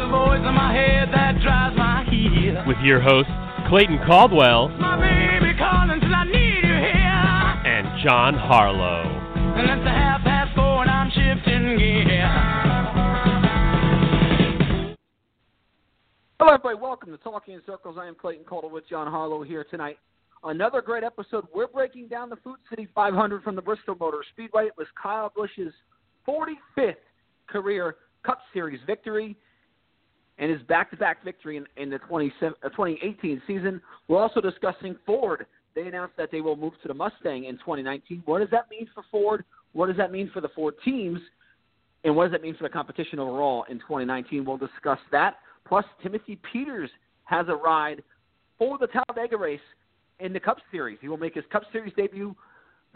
There's a voice in my head that drives my heel. with your hosts, Clayton Caldwell My baby calling till I need you here. and John Harlow. And it's a half past four and I'm shifting gear. Hello, everybody. Welcome to Talking in Circles. I am Clayton Caldwell with John Harlow here tonight. Another great episode. We're breaking down the Food City 500 from the Bristol Motor Speedway. It was Kyle Busch's 45th career Cup Series victory and his back-to-back victory in, in the 20, uh, 2018 season. We're also discussing Ford. They announced that they will move to the Mustang in 2019. What does that mean for Ford? What does that mean for the Ford teams? And what does that mean for the competition overall in 2019? We'll discuss that. Plus, Timothy Peters has a ride for the Talladega race in the Cup Series. He will make his Cup Series debut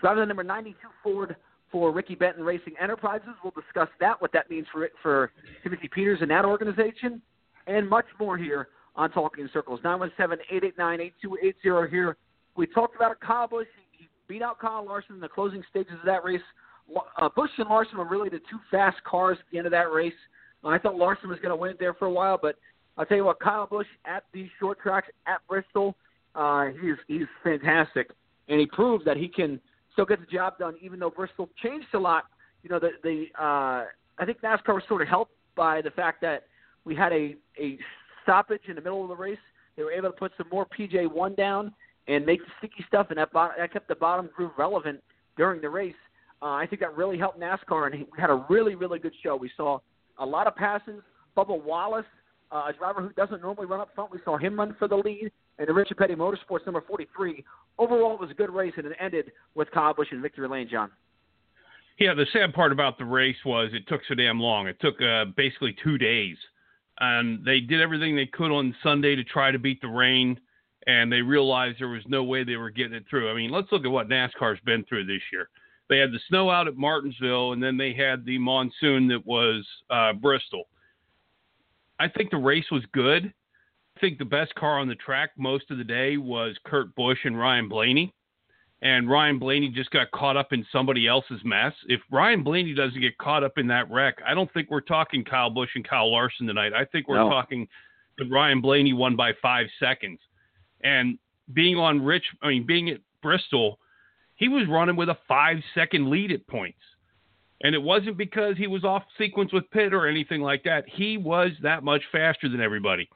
driving the number 92 Ford for Ricky Benton Racing Enterprises. We'll discuss that, what that means for for Timothy Peters and that organization, and much more here on Talking Circles. 917-889-8280 here. We talked about Kyle Busch. He beat out Kyle Larson in the closing stages of that race. Uh, Busch and Larson were really the two fast cars at the end of that race. I thought Larson was going to win it there for a while, but I'll tell you what, Kyle Busch at these short tracks at Bristol, uh, he's he's fantastic, and he proved that he can still get the job done, even though Bristol changed a lot. You know, the the uh, I think NASCAR was sort of helped by the fact that we had a a stoppage in the middle of the race. They were able to put some more PJ one down and make the sticky stuff, and that bottom, that kept the bottom groove relevant during the race. Uh, I think that really helped NASCAR, and we had a really really good show. We saw a lot of passes. Bubba Wallace, uh, a driver who doesn't normally run up front, we saw him run for the lead. And the Richard Petty Motorsports number 43. Overall, it was a good race, and it ended with Kyle Busch in victory lane, John. Yeah, the sad part about the race was it took so damn long. It took uh, basically two days, and they did everything they could on Sunday to try to beat the rain, and they realized there was no way they were getting it through. I mean, let's look at what NASCAR's been through this year. They had the snow out at Martinsville, and then they had the monsoon that was uh, Bristol. I think the race was good. I think the best car on the track most of the day was Kurt Busch and Ryan Blaney. And Ryan Blaney just got caught up in somebody else's mess. If Ryan Blaney doesn't get caught up in that wreck, I don't think we're talking Kyle Busch and Kyle Larson tonight. I think we're No. talking that Ryan Blaney won by five seconds. And being on Rich, I mean, being at Bristol, he was running with a five second lead at points. And it wasn't because he was off sequence with Pitt or anything like that. He was that much faster than everybody.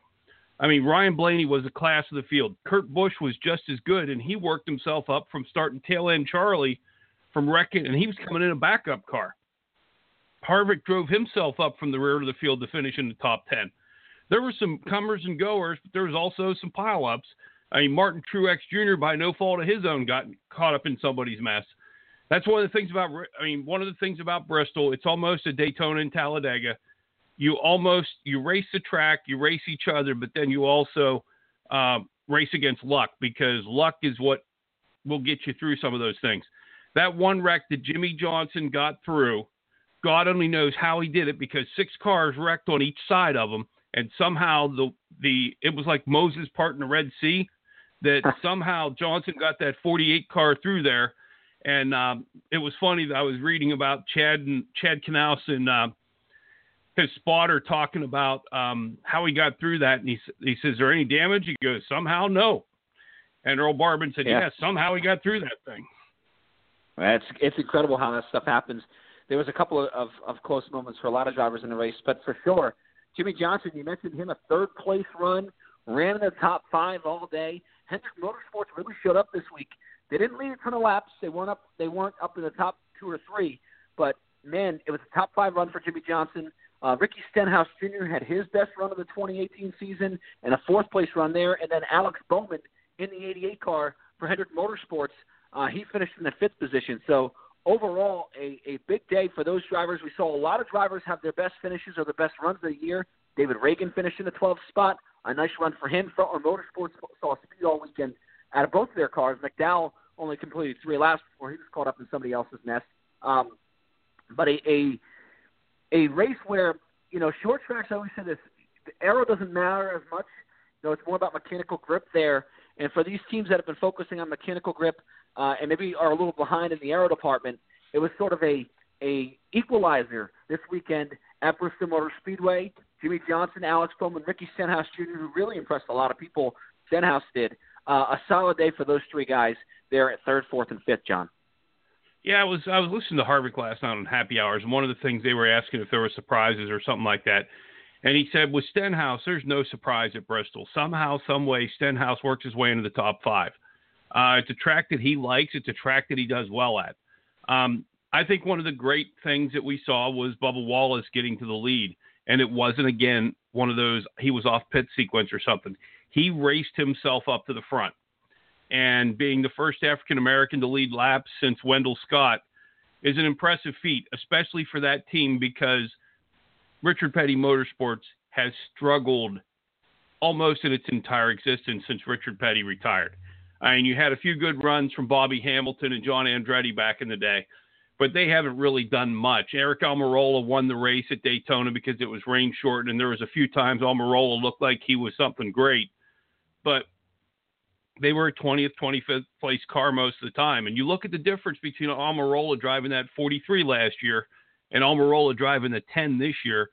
I mean, Ryan Blaney was the class of the field. Kurt Busch was just as good, and he worked himself up from starting tail end Charlie from wrecking, and he was coming in a backup car. Harvick drove himself up from the rear of the field to finish in the top 10. There were some comers and goers, but there was also some pileups. I mean, Martin Truex Jr., by no fault of his own, got caught up in somebody's mess. That's one of the things about, I mean, one of the things about Bristol. It's almost a Daytona and Talladega. You almost you race the track, you race each other, but then you also um, race against luck because luck is what will get you through some of those things. That one wreck that Jimmie Johnson got through, God only knows how he did it because six cars wrecked on each side of him, and somehow the the it was like Moses parting the Red Sea. That somehow Johnson got that 48 car through there, and um, it was funny that I was reading about Chad and Chad Knaus and uh, his spotter talking about um, how he got through that, and he he says, "Is there any damage?" He goes, "Somehow, no." And Earl Barban said, Yeah. "Yeah, somehow he got through that thing." It's it's incredible how that stuff happens. There was a couple of, of, of close moments for a lot of drivers in the race, but for sure, Jimmie Johnson, you mentioned him, a third place run, ran in the top five all day. Hendrick Motorsports really showed up this week. They didn't lead a ton of laps. They weren't up. They weren't up in the top two or three, but man, it was a top five run for Jimmie Johnson. Uh, Ricky Stenhouse Jr. had his best run of the 2018 season and a fourth place run there, and then Alex Bowman in the 88 car for Hendrick Motorsports. Uh, he finished in the fifth position. So overall, a, a big day for those drivers. We saw a lot of drivers have their best finishes or the best runs of the year. David Ragan finished in the 12th spot. A nice run for him. Frontline Motorsports saw speed all weekend out of both of their cars. McDowell only completed three laps before he was caught up in somebody else's mess. Um, but a, a a race where you know short tracks. I always say this: the aero doesn't matter as much. You know, it's more about mechanical grip there. And for these teams that have been focusing on mechanical grip uh, and maybe are a little behind in the aero department, it was sort of a a equalizer this weekend at Bristol Motor Speedway. Jimmie Johnson, Alex Bowman, Ricky Stenhouse Jr., who really impressed a lot of people. Stenhouse did uh, a solid day for those three guys there at third, fourth, and fifth. John. Yeah, I was I was listening to Harvick last night on Happy Hours, and one of the things they were asking if there were surprises or something like that. And he said, with Stenhouse, there's no surprise at Bristol. Somehow, some way, Stenhouse works his way into the top five. Uh, it's a track that he likes. It's a track that he does well at. Um, I think one of the great things that we saw was Bubba Wallace getting to the lead, and it wasn't again one of those he was off pit sequence or something. He raced himself up to the front, and being the first African American to lead laps since Wendell Scott is an impressive feat, especially for that team because Richard Petty Motorsports has struggled almost in its entire existence since Richard Petty retired. I mean, you had a few good runs from Bobby Hamilton and John Andretti back in the day, but they haven't really done much. Aric Almirola won the race at Daytona because it was rain shortened, and there was a few times Almirola looked like he was something great, but they were a 20th, 25th place car most of the time. And you look at the difference between Almirola driving that 43 last year and Almirola driving the 10 this year.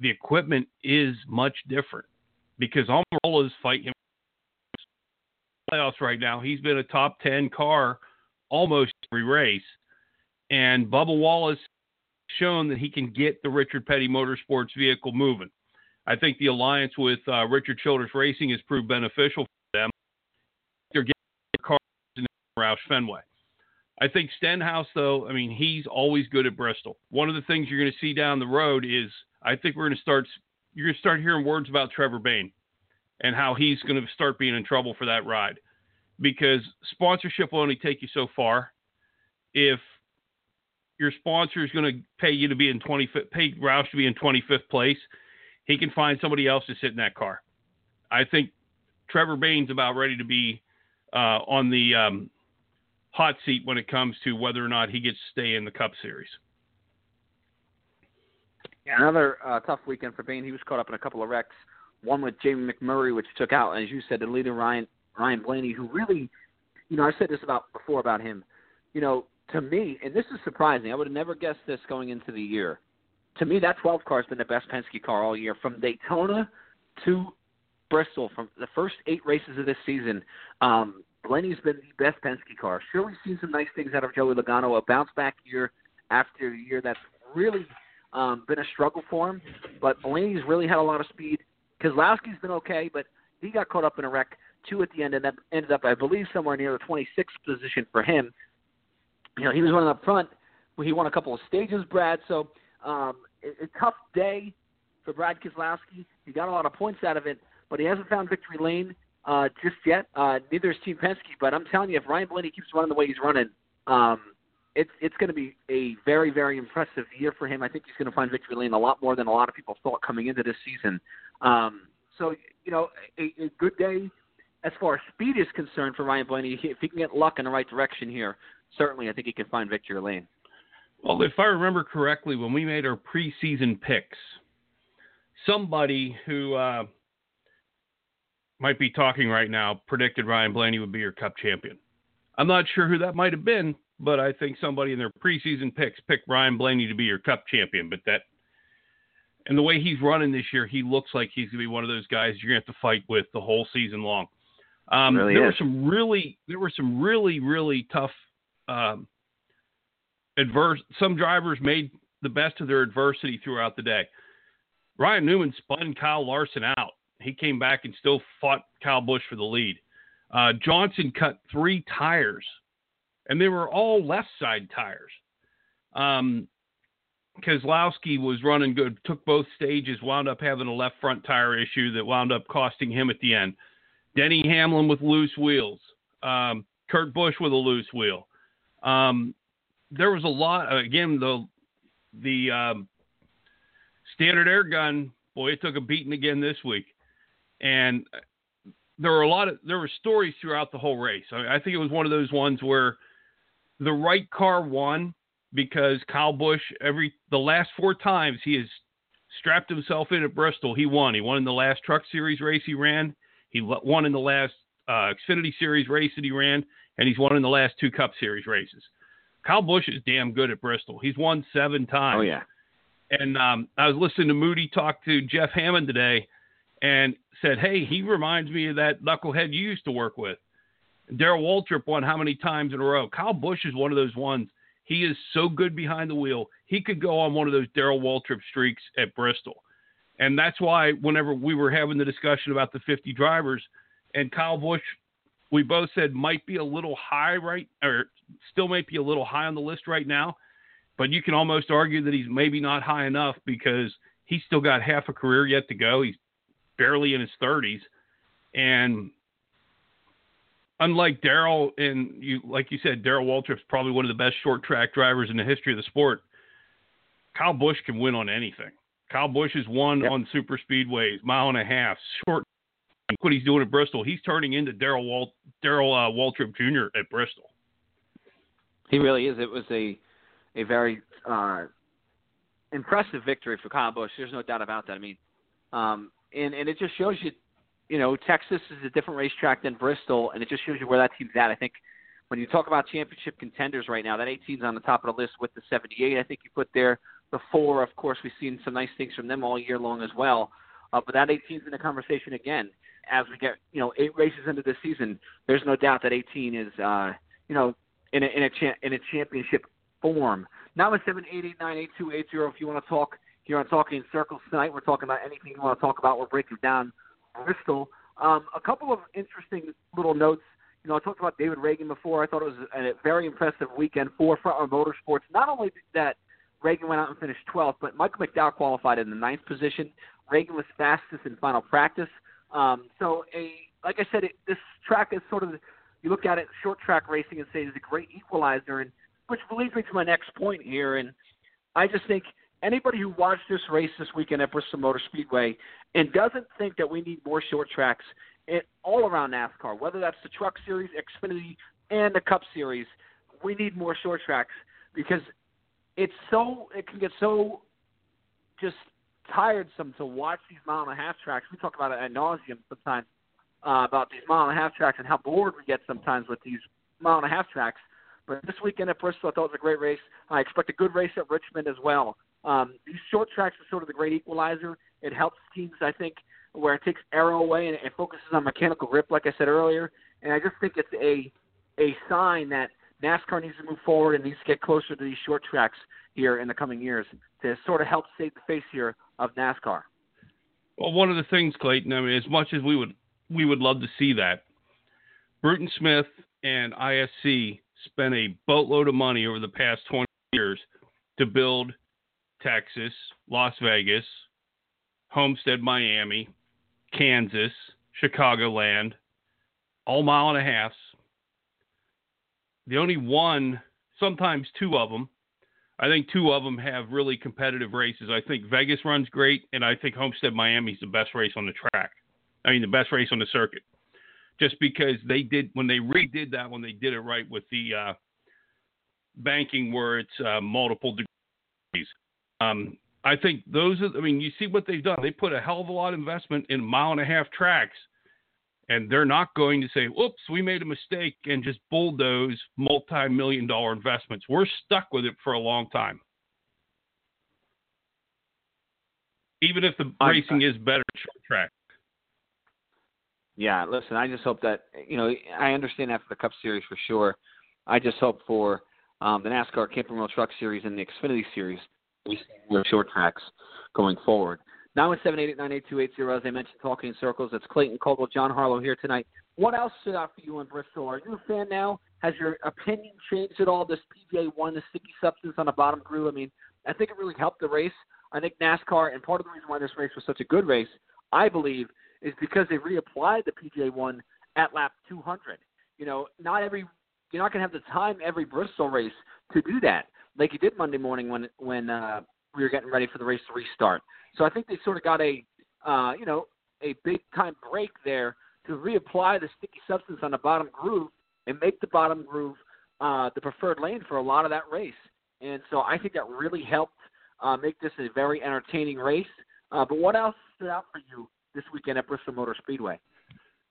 The equipment is much different because Almirola is fighting playoffs right now. He's been a top 10 car almost every race. And Bubba Wallace shown that he can get the Richard Petty Motorsports vehicle moving. I think the alliance with uh, Richard Childress Racing has proved beneficial for them. They're getting cars in Roush Fenway. I think Stenhouse, though, I mean, he's always good at Bristol. One of the things you're going to see down the road is I think we're going to start you're going to start hearing words about Trevor Bayne and how he's going to start being in trouble for that ride because sponsorship will only take you so far. If your sponsor is going to pay you to be in 25th, pay Roush to be in 25th place, he can find somebody else to sit in that car. I think Trevor Bayne's about ready to be uh, on the um, hot seat when it comes to whether or not he gets to stay in the Cup Series. Yeah, another uh, tough weekend for Bayne. He was caught up in a couple of wrecks one with Jamie McMurray, which took out, as you said, the leader Ryan Ryan Blaney, who really, you know, I said this about before about him. You know, to me, and this is surprising. I would have never guessed this going into the year. To me, that 12 car has been the best Penske car all year, from Daytona to Bristol. From the first eight races of this season, um, Blaney's been the best Penske car. Sure, we've seen some nice things out of Joey Logano, a bounce back year after a year that's really um, been a struggle for him. But Blaney's really had a lot of speed. Keselowski's been okay, but he got caught up in a wreck two at the end, and that ended up, I believe, somewhere near the 26th position for him. You know, he was running up front. He won a couple of stages, Brad. So um, a, a tough day for Brad Keselowski. He got a lot of points out of it, but he hasn't found victory lane uh, just yet. Uh, neither is Team Penske. But I'm telling you, if Ryan Blaney keeps running the way he's running, um, it's it's going to be a very very impressive year for him. I think he's going to find victory lane a lot more than a lot of people thought coming into this season. Um, so you know, a, a good day as far as speed is concerned for Ryan Blaney. If he can get luck in the right direction here, certainly I think he can find victory lane. Well, if I remember correctly, when we made our preseason picks, somebody who uh, might be talking right now predicted Ryan Blaney would be your Cup champion. I'm not sure who that might have been, but I think somebody in their preseason picks picked Ryan Blaney to be your Cup champion. But that and the way he's running this year, he looks like he's going to be one of those guys you're going to have to fight with the whole season long. Um, really there is. were some really, there were some really, really tough um, adverse. Some drivers made the best of their adversity throughout the day. Ryan Newman spun Kyle Larson out. He came back and still fought Kyle Busch for the lead. Uh, Johnson cut three tires, and they were all left side tires. Um, Keselowski was running good, took both stages, wound up having a left front tire issue that wound up costing him at the end. Denny Hamlin with loose wheels. Um, Kurt Busch with a loose wheel. Um, there was a lot. Again, the the um, standard air gun. Boy, it took a beating again this week, and there were a lot of there were stories throughout the whole race. I, I think it was one of those ones where the right car won because Kyle Busch every the last four times he has strapped himself in at Bristol, he won. He won in the last Truck Series race he ran. He won in the last uh, Xfinity Series race that he ran, and he's won in the last two Cup Series races. Kyle Busch is damn good at Bristol. He's won seven times. Oh yeah. And um, I was listening to Moody talk to Jeff Hammond today, and said, "Hey, he reminds me of that knucklehead you used to work with." Darrell Waltrip won how many times in a row? Kyle Busch is one of those ones. He is so good behind the wheel. He could go on one of those Darrell Waltrip streaks at Bristol. And that's why whenever we were having the discussion about the 50 drivers and Kyle Busch, we both said might be a little high right or still might be a little high on the list right now, but you can almost argue that he's maybe not high enough because he's still got half a career yet to go. He's barely in his 30s and unlike Darrell, and you like you said Darrell Waltrip's probably one of the best short track drivers in the history of the sport. Kyle Busch can win on anything. Kyle Busch has won yep. on super speedways, mile and a half, short. What he's doing at Bristol, he's turning into Darrell Walt Darrell uh, Waltrip Jr. at Bristol. He really is. It was a a very uh, impressive victory for Kyle Busch. There's no doubt about that. I mean, um, and and it just shows you, you know, Texas is a different racetrack than Bristol, and it just shows you where that team's at. I think when you talk about championship contenders right now, that 18's on the top of the list with the 78. I think you put there the four. Of course, we've seen some nice things from them all year long as well. Uh, but that 18's in the conversation again as we get you know eight races into the season. There's no doubt that 18 is uh, you know in a in a cha- in a championship form. Now with seven eight eight nine eight two eight zero. If you want to talk here on Talking Circles tonight, we're talking about anything you want to talk about. We're breaking down Bristol. Um, a couple of interesting little notes. You know, I talked about David Ragan before. I thought it was a very impressive weekend for Frontline Motorsports. Not only that Ragan went out and finished 12th, but Michael McDowell qualified in the ninth position. Ragan was fastest in final practice. Um, so, a like I said, it, this track is sort of you look at it short track racing and say it's a great equalizer, and which leads me to my next point here. And I just think anybody who watched this race this weekend at Bristol Motor Speedway and doesn't think that we need more short tracks in, all around NASCAR, whether that's the Truck Series, Xfinity, and the Cup Series, we need more short tracks because it's so it can get so just tiresome to watch these mile and a half tracks. We talk about it at nauseum sometimes uh, about these mile and a half tracks and how bored we get sometimes with these mile and a half tracks. But this weekend at Bristol, I thought it was a great race. I expect a good race at Richmond as well. Um, these short tracks are sort of the great equalizer. It helps teams, I think, where it takes aero away and it focuses on mechanical grip, like I said earlier. And I just think it's a a sign that NASCAR needs to move forward and needs to get closer to these short tracks here in the coming years to sort of help save the face here of NASCAR. Well, one of the things, Clayton, I mean, as much as we would we would love to see that, Bruton Smith and ISC spent a boatload of money over the past 20 years to build Texas, Las Vegas, Homestead, Miami, Kansas, Chicagoland, all mile and a halfs. The only one, sometimes two of them, I think two of them have really competitive races. I think Vegas runs great, and I think Homestead Miami is the best race on the track. I mean, the best race on the circuit, just because they did when they redid that one, they did it right with the uh, banking where it's uh, multiple degrees. Um, I think those are. I mean, you see what they've done. They put a hell of a lot of investment in mile and a half tracks and they're not going to say, "Oops, we made a mistake," and just bulldoze multi-million dollar investments. We're stuck with it for a long time, even if the racing is better short track. Yeah, listen, I just hope that you know I understand that for the Cup Series for sure. I just hope for um, the NASCAR Camping World Truck Series and the Xfinity Series we see more short tracks going forward. 917-889-8280, as I mentioned, talking in circles. It's Clayton Caldwell, John Harlow here tonight. What else stood out for you in Bristol? Are you a fan now? Has your opinion changed at all? This PJ one, the sticky substance on the bottom grew. I mean, I think it really helped the race. I think NASCAR, and part of the reason why this race was such a good race, I believe, is because they reapplied the PJ one at lap 200. You know, not every you're not going to have the time every Bristol race to do that, like you did Monday morning when when uh, we were getting ready for the race to restart. So I think they sort of got a uh, you know a big time break there to reapply the sticky substance on the bottom groove and make the bottom groove uh, the preferred lane for a lot of that race. And so I think that really helped uh, make this a very entertaining race. Uh, but what else stood out for you this weekend at Bristol Motor Speedway?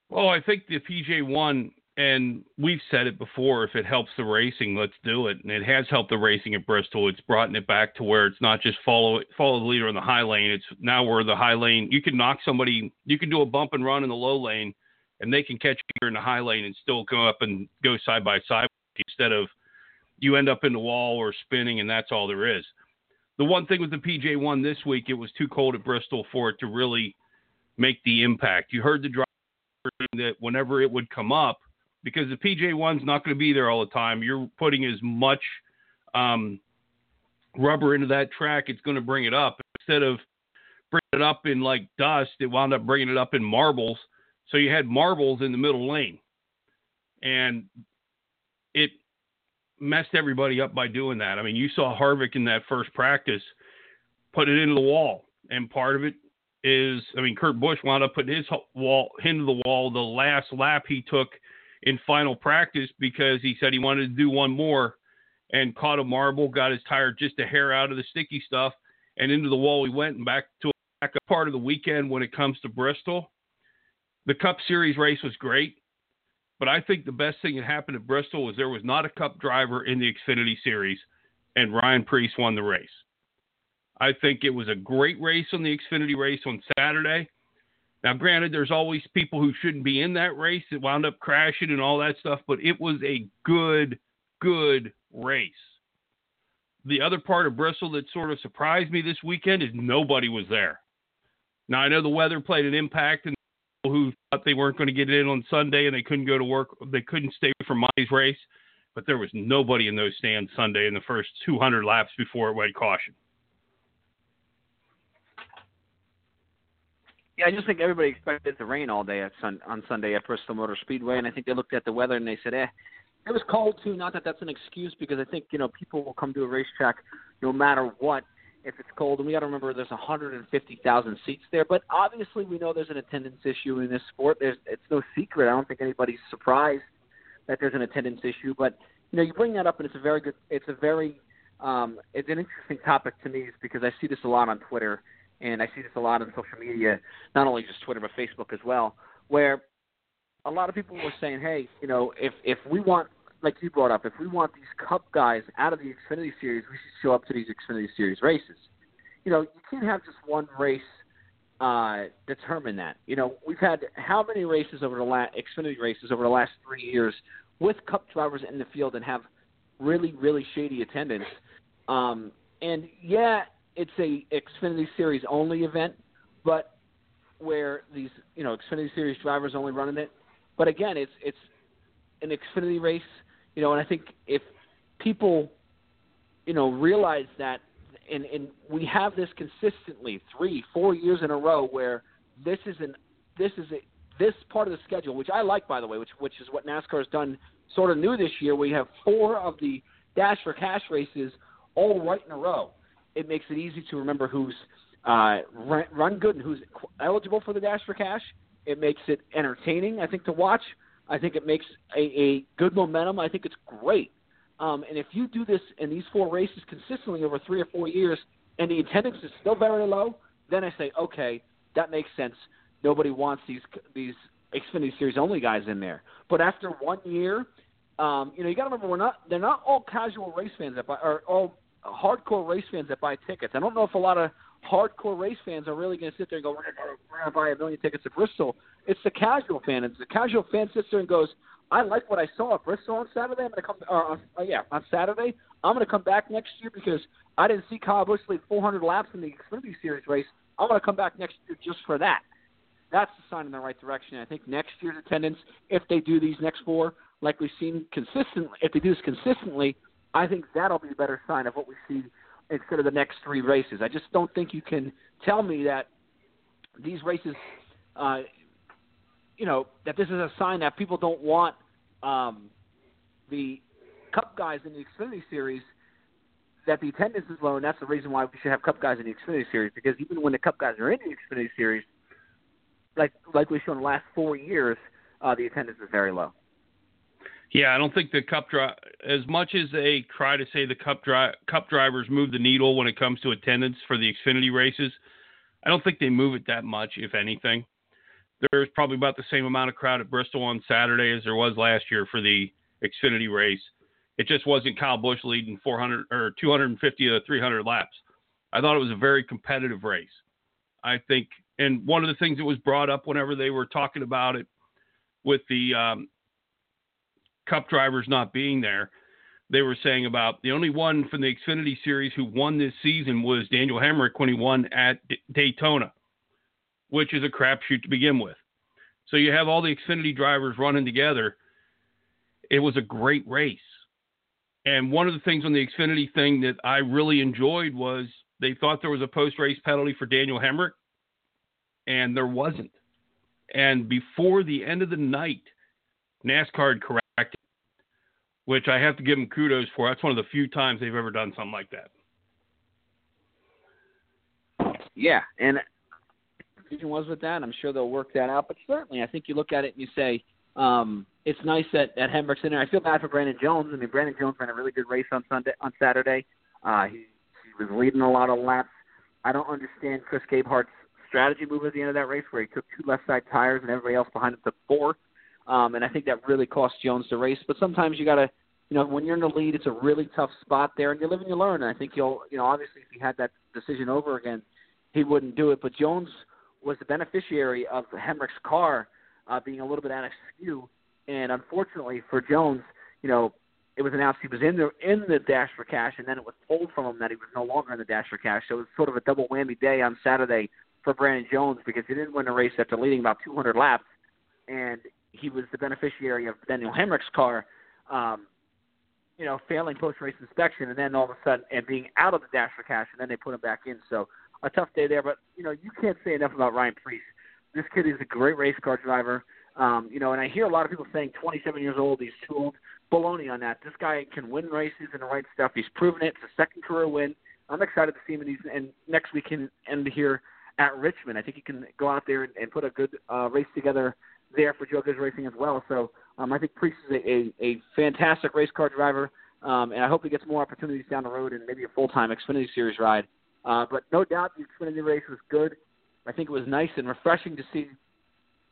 Well, I think the PJ one, and we've said it before. If it helps the racing, let's do it. And it has helped the racing at Bristol. It's brought it back to where it's not just follow follow the leader in the high lane. It's now where the high lane you can knock somebody. You can do a bump and run in the low lane, and they can catch you in the high lane and still go up and go side by side instead of you end up in the wall or spinning, and that's all there is. The one thing with the PJ one this week, it was too cold at Bristol for it to really make the impact. You heard the driver that whenever it would come up, because the PJ one's not going to be there all the time, you're putting as much um, rubber into that track, it's going to bring it up instead of bringing it up in like dust. It wound up bringing it up in marbles, so you had marbles in the middle lane, and it messed everybody up by doing that. I mean, you saw Harvick in that first practice put it into the wall, and part of it is, I mean, Kurt Busch wound up putting his wall into the wall the last lap he took in final practice because he said he wanted to do one more and caught a marble, got his tire just a hair out of the sticky stuff, and into the wall he went and back to back a part of the weekend when it comes to Bristol. The Cup Series race was great. But I think the best thing that happened at Bristol was there was not a cup driver in the Xfinity Series, and Ryan Preece won the race. I think it was a great race on the Xfinity race on Saturday. Now, granted, there's always people who shouldn't be in that race that wound up crashing and all that stuff, but it was a good, good race. The other part of Bristol that sort of surprised me this weekend is nobody was there. Now, I know the weather played an impact, and who thought they weren't going to get in on Sunday and they couldn't go to work, they couldn't stay for Monty's race. But there was nobody in those stands Sunday in the first 200 laps before it went caution. Yeah, I just think everybody expected it to rain all day at sun, on Sunday at Bristol Motor Speedway, and I think they looked at the weather and they said, "eh." It was cold too. Not that that's an excuse, because I think you know people will come to a racetrack no matter what if it's cold. And we got to remember there's 150,000 seats there. But obviously, we know there's an attendance issue in this sport. There's, it's no secret. I don't think anybody's surprised that there's an attendance issue. But you know, you bring that up, and it's a very good. It's a very um, it's an interesting topic to me, because I see this a lot on Twitter, and I see this a lot on social media, not only just Twitter but Facebook as well, where a lot of people were saying, hey, you know, if if we want like you brought up, if we want these Cup guys out of the Xfinity Series, we should show up to these Xfinity Series races. You know, you can't have just one race uh, determine that. You know, we've had how many races over the last Xfinity races over the last three years with Cup drivers in the field and have really, really shady attendance. Um, and yeah, it's a Xfinity Series only event, but where these you know Xfinity Series drivers only running it. But again, it's it's an Xfinity race you know, and I think if people, you know, realize that, and and we have this consistently three, four years in a row where this is an this is a this part of the schedule, which I like by the way, which which is what NASCAR has done sort of new this year. We have four of the Dash for Cash races all right in a row. It makes it easy to remember who's uh, run, good and who's eligible for the Dash for Cash. It makes it entertaining, I think, to watch. I think it makes a, a good momentum. I think it's great. Um, and if you do this in these four races consistently over three or four years, and the attendance is still very low, then I say, okay, that makes sense. Nobody wants these these Xfinity Series only guys in there. But after one year, um, you know, you got to remember we're not they're not all casual race fans that buy or all hardcore race fans that buy tickets. I don't know if a lot of hardcore race fans are really going to sit there and go, we're going to buy a million tickets at Bristol. It's the casual fan. It's the casual fan sits there and goes, I like what I saw at Bristol on Saturday. I'm going to come, or uh, yeah, on Saturday. I'm going to come back next year because I didn't see Kyle Busch lead 400 laps in the Xfinity Series race. I'm going to come back next year just for that. That's a sign in the right direction. I think next year's attendance, if they do these next four, like we've seen consistently, if they do this consistently, I think that'll be a better sign of what we see instead of the next three races. I just don't think you can tell me that these races, uh, you know, that this is a sign that people don't want, um, the Cup guys in the Xfinity Series that the attendance is low, and that's the reason why we should have Cup guys in the Xfinity Series because even when the Cup guys are in the Xfinity Series, like like we've shown the last four years, uh, the attendance is very low. Yeah, I don't think the cup drive as much as they try to say the cup dri- cup drivers move the needle when it comes to attendance for the Xfinity races. I don't think they move it that much, if anything. There's probably about the same amount of crowd at Bristol on Saturday as there was last year for the Xfinity race. It just wasn't Kyle Busch leading 400 or 250 to 300 laps. I thought it was a very competitive race. I think, and one of the things that was brought up whenever they were talking about it with the um, Cup drivers not being there, they were saying about the only one from the Xfinity Series who won this season was Daniel Hemric when he won at D- Daytona, which is a crapshoot to begin with. So you have all the Xfinity drivers running together. It was a great race. And one of the things on the Xfinity thing that I really enjoyed was they thought there was a post race penalty for Daniel Hemric, and there wasn't. And before the end of the night, NASCAR corrected, which I have to give them kudos for. That's one of the few times they've ever done something like that. Yeah, and was with that. I'm sure they'll work that out. But certainly, I think you look at it and you say um, it's nice that that Hemric's in there. I feel bad for Brandon Jones. I mean, Brandon Jones ran a really good race on Sunday on Saturday. Uh, he, he was leading a lot of laps. I don't understand Chris Gabehart's strategy move at the end of that race where he took two left side tires and everybody else behind him took four. Um, and I think that really cost Jones the race. But sometimes you got to, you know, when you're in the lead, it's a really tough spot there, and you live and you learn. And I think you'll, you know, obviously if he had that decision over again, he wouldn't do it. But Jones was the beneficiary of Hemric's car uh, being a little bit out of skew, and unfortunately for Jones, you know, it was announced he was in the in the dash for cash, and then it was told from him that he was no longer in the dash for cash. So it was sort of a double whammy day on Saturday for Brandon Jones because he didn't win the race after leading about 200 laps, and he was the beneficiary of Daniel Hemric's car, um, you know, failing post-race inspection, and then all of a sudden and being out of the dash for cash, and then they put him back in. So a tough day there, but you know, you can't say enough about Ryan Preece. This kid is a great race car driver. Um, you know, and I hear a lot of people saying 27 years old, he's too old. Baloney on that. This guy can win races and the right stuff. He's proven it. It's a second career win. I'm excited to see him in these, and next week can end here at Richmond. I think he can go out there and, and put a good uh, race together there for Joe Gibbs Racing as well. So um, I think Preece is a, a, a fantastic race car driver, um, and I hope he gets more opportunities down the road and maybe a full time Xfinity Series ride. Uh, but no doubt the Xfinity race was good. I think it was nice and refreshing to see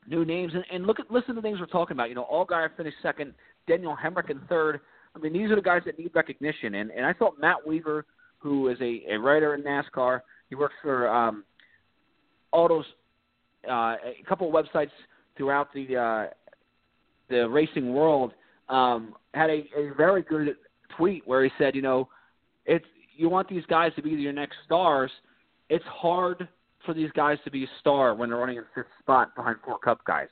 new names and, and look at listen to the names we're talking about. You know, Allgaier finished second, Daniel Hemric in third. I mean, these are the guys that need recognition. And and I thought Matt Weaver, who is a, a writer in NASCAR, he works for um, autos, uh, a couple of websites throughout the uh, the racing world, um, had a, a very good tweet where he said, you know, it's you want these guys to be your next stars. It's hard for these guys to be a star when they're running in fifth spot behind four Cup guys.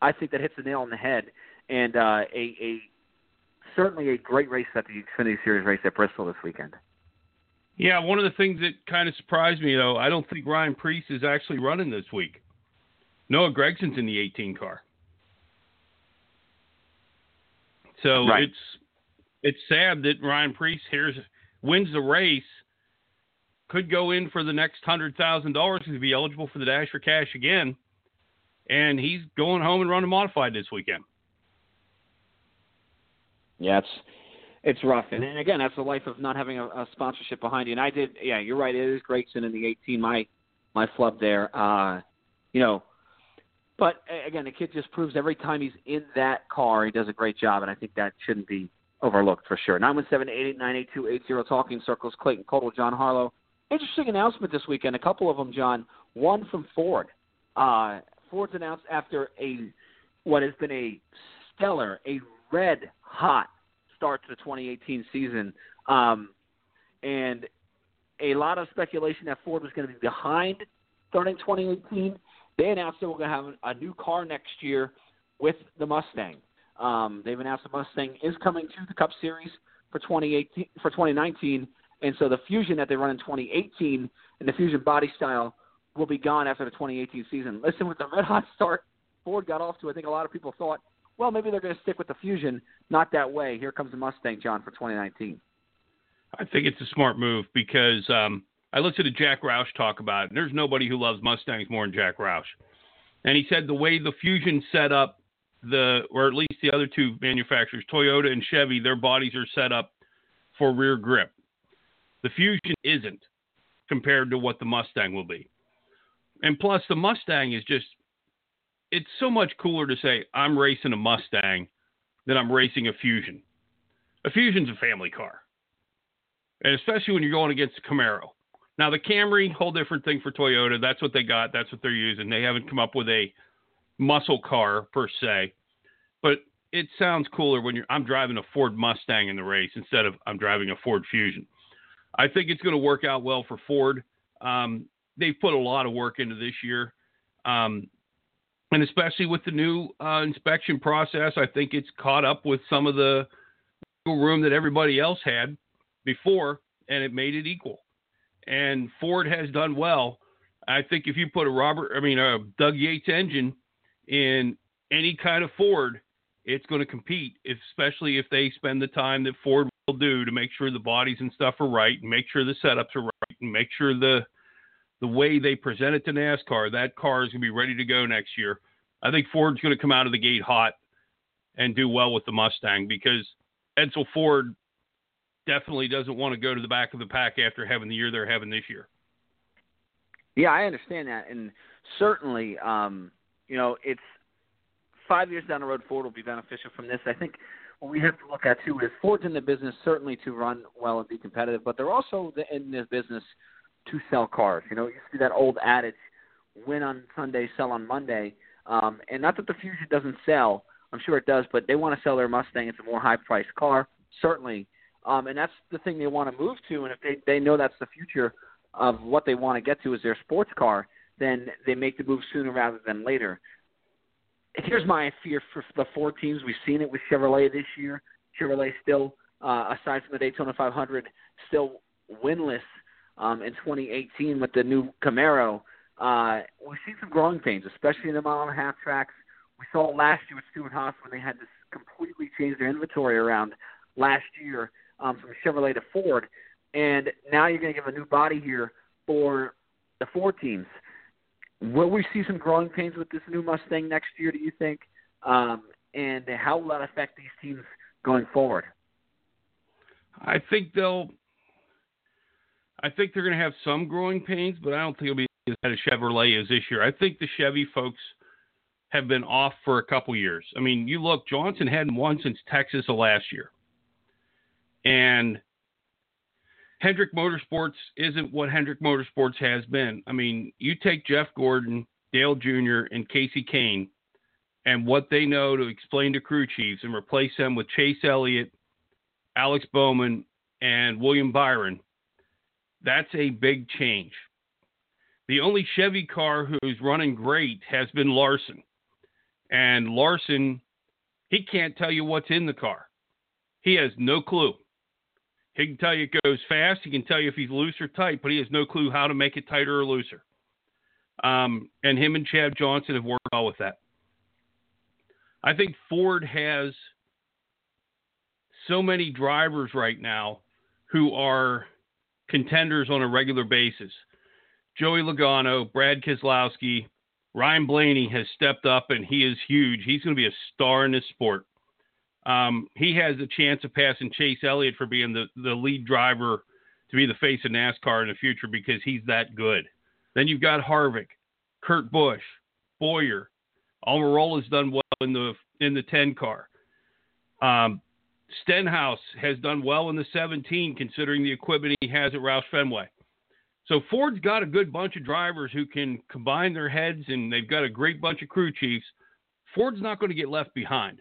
I think that hits the nail on the head, and uh, a, a certainly a great race at the Xfinity Series race at Bristol this weekend. Yeah, one of the things that kind of surprised me though, I don't think Ryan Preece is actually running this week. Noah Gragson's in the 18 car. So Right. it's it's sad that Ryan Preece here's wins the race, could go in for the next hundred thousand dollars to be eligible for the dash for cash again, and he's going home and running modified this weekend. Yeah, it's it's rough, and, and again, that's the life of not having a, a sponsorship behind you. And I did, yeah, you're right. It is Gragson in the 18, my my flub there. Uh, you know, but again, the kid just proves every time he's in that car, he does a great job, and I think that shouldn't be overlooked for sure. Nine one seven eight eight nine eight two eight zero. Talking Circles, Clayton Caldwell, John Harlow. Interesting announcement this weekend. A couple of them, John. One from Ford. Uh, Ford's announced after a what has been a stellar, a red hot start to the 2018 season, um, and a lot of speculation that Ford was going to be behind starting 2018. They announced that we're going to have a new car next year with the Mustang. Um, they've announced the Mustang is coming to the Cup Series for 2018 for 2019, and so the Fusion that they run in 2018 and the Fusion body style will be gone after the 2018 season. Listen, with the red hot start Ford got off to, I think a lot of people thought well, maybe they're going to stick with the Fusion. Not that way. Here comes the Mustang, John, for 2019. I think it's a smart move because um, I listened to Jack Roush talk about it. There's nobody who loves Mustangs more than Jack Roush. And he said the way the Fusion set up, the or at least the other two manufacturers, Toyota and Chevy, their bodies are set up for rear grip. The Fusion isn't compared to what the Mustang will be. And plus, the Mustang is just, it's so much cooler to say, I'm racing a Mustang than I'm racing a Fusion. A Fusion's a family car. And especially when you're going against a Camaro. Now, the Camry, whole different thing for Toyota. That's what they got. That's what they're using. They haven't come up with a muscle car per se. But it sounds cooler when you're I'm driving a Ford Mustang in the race instead of I'm driving a Ford Fusion. I think it's going to work out well for Ford. Um, they've put a lot of work into this year, um, and especially with the new uh, inspection process, I think it's caught up with some of the room that everybody else had before, and it made it equal. And Ford has done well. I think if you put a Robert, I mean a Doug Yates engine in any kind of Ford, it's going to compete, especially if they spend the time that Ford will do to make sure the bodies and stuff are right, and make sure the setups are right, and make sure the the way they present it to NASCAR, that car is going to be ready to go next year. I think Ford's going to come out of the gate hot and do well with the Mustang because Edsel Ford definitely doesn't want to go to the back of the pack after having the year they're having this year. Yeah, I understand that, and certainly, um, you know, it's five years down the road, Ford will be beneficial from this. I think what we have to look at too is Ford's in the business certainly to run well and be competitive, but they're also in this business to sell cars. You know, to be that old adage, win on Sunday, sell on Monday. Um, and not that the Fusion doesn't sell, I'm sure it does, but they want to sell their Mustang. It's a more high-priced car, certainly. Um, and that's the thing they want to move to. And if they, they know that's the future of what they want to get to is their sports car, then they make the move sooner rather than later here's my fear for the four teams. We've seen it with Chevrolet this year. Chevrolet still, uh, aside from the Daytona 500, still winless um, in 2018 with the new Camaro. Uh, we've seen some growing pains, especially in the mile and a half tracks. We saw it last year with Stewart-Haas when they had to completely change their inventory around last year um, from Chevrolet to Ford. And now you're going to give a new body here for the four teams. Will we see some growing pains with this new Mustang next year? Do you think? Um, and how will that affect these teams going forward? I think they'll. I think they're going to have some growing pains, but I don't think it'll be as bad as Chevrolet is this year. I think the Chevy folks have been off for a couple years. I mean, you look, Johnson hadn't won since Texas of last year, and Hendrick Motorsports isn't what Hendrick Motorsports has been. I mean, you take Jeff Gordon, Dale Jr., and Kasey Kahne and what they know to explain to crew chiefs and replace them with Chase Elliott, Alex Bowman, and William Byron. That's a big change. The only Chevy car who's running great has been Larson. And Larson, he can't tell you what's in the car. He has no clue. He can tell you it goes fast. He can tell you if he's loose or tight, but he has no clue how to make it tighter or looser. Um, and him and Chad Johnston have worked well with that. I think Ford has so many drivers right now who are contenders on a regular basis. Joey Logano, Brad Keselowski, Ryan Blaney has stepped up and he is huge. He's going to be a star in this sport um, he has a chance of passing Chase Elliott for being the, the lead driver to be the face of NASCAR in the future because he's that good. Then you've got Harvick, Kurt Busch, Bowyer. Almirola's done well in the in the 10 car. Um, Stenhouse has done well in the 17 considering the equipment he has at Roush Fenway. So Ford's got a good bunch of drivers who can combine their heads and they've got a great bunch of crew chiefs. Ford's not going to get left behind.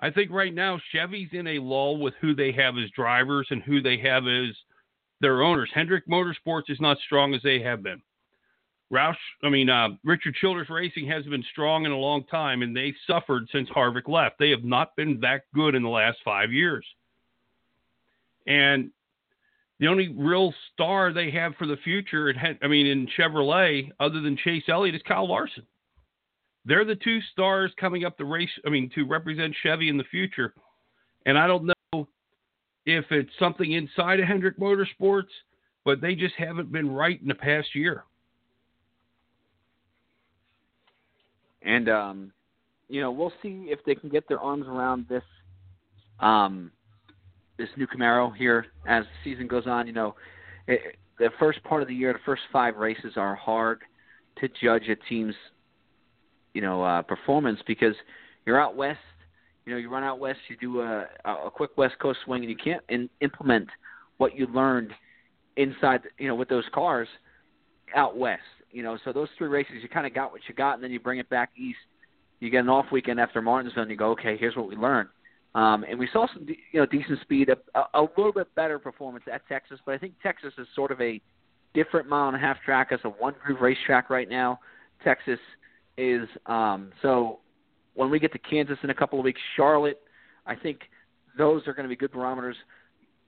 I think right now Chevy's in a lull with who they have as drivers and who they have as their owners. Hendrick Motorsports is not strong as they have been. Roush, I mean, uh, Richard Childress Racing has been strong in a long time, and they've suffered since Harvick left. They have not been that good in the last five years. And the only real star they have for the future, I mean, in Chevrolet, other than Chase Elliott, is Kyle Larson. They're the two stars coming up the race. I mean, to represent Chevy in the future. And I don't know if it's something inside of Hendrick Motorsports, but they just haven't been right in the past year. And um, you know, we'll see if they can get their arms around this um, this new Camaro here as the season goes on. You know, it, the first part of the year, the first five races are hard to judge a team's you know uh, performance because you're out west. You know, you run out west, you do a, a quick West Coast swing, and you can't in, implement what you learned inside. You know, with those cars out west. You know, so those three races, you kind of got what you got, and then you bring it back east. You get an off weekend after Martinsville, and you go, okay, here's what we learned. Um, and we saw some, you know, decent speed, a, a little bit better performance at Texas, but I think Texas is sort of a different mile and a half track as a one groove racetrack right now. Texas is um, so when we get to Kansas in a couple of weeks, Charlotte, I think those are going to be good barometers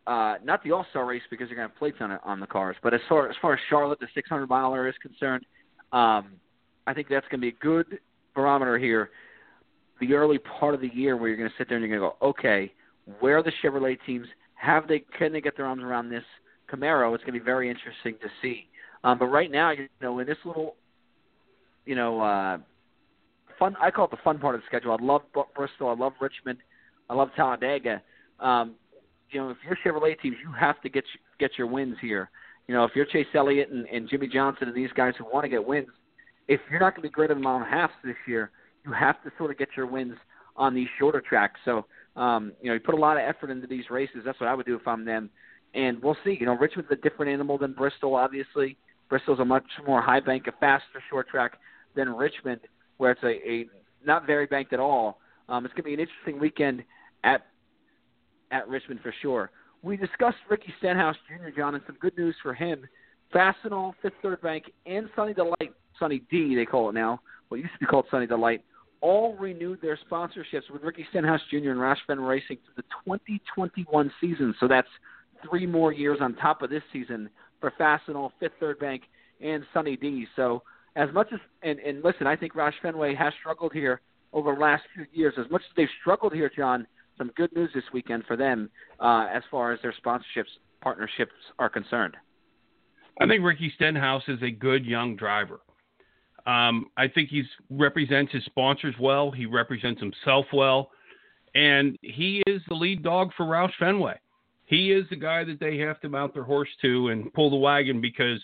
uh, not the All Star race because you're going to have plates on it, on the cars, but as far as far as Charlotte, the 600 miler is concerned, um, I think that's going to be a good barometer here. The early part of the year where you're going to sit there and you're going to go, okay, where are the Chevrolet teams? Have they can they get their arms around this Camaro? It's going to be very interesting to see. Um, but right now, you know, in this little, you know, uh, fun, I call it the fun part of the schedule. I love Bristol. I love Richmond. I love Talladega. Um, you know, if you're Chevrolet teams, you have to get get your wins here. You know, if you're Chase Elliott and, and Jimmie Johnson and these guys who want to get wins, if you're not going to be greater than mile and a half this year, you have to sort of get your wins on these shorter tracks. So, um, you know, you put a lot of effort into these races. That's what I would do if I'm them. And we'll see. You know, Richmond's a different animal than Bristol, obviously. Bristol's a much more high bank, a faster short track than Richmond, where it's a, a not very banked at all. Um, it's going to be an interesting weekend at at Richmond for sure. We discussed Ricky Stenhouse Jr., John, and some good news for him. Fastenal, Fifth Third Bank, and Sunny Delight, Sunny D, they call it now, what used to be called Sunny Delight, all renewed their sponsorships with Ricky Stenhouse Jr. and Fenway Racing through the 2021 season. So that's three more years on top of this season for Fastenal, Fifth Third Bank, and Sunny D. So as much as and, and listen, I think Roush Fenway has struggled here over the last few years. As much as they've struggled here, John, some good news this weekend for them uh, as far as their sponsorships partnerships are concerned. I think Ricky Stenhouse is a good young driver. Um, I think he represents his sponsors well. He represents himself well, and he is the lead dog for Roush Fenway. He is the guy that they have to mount their horse to and pull the wagon because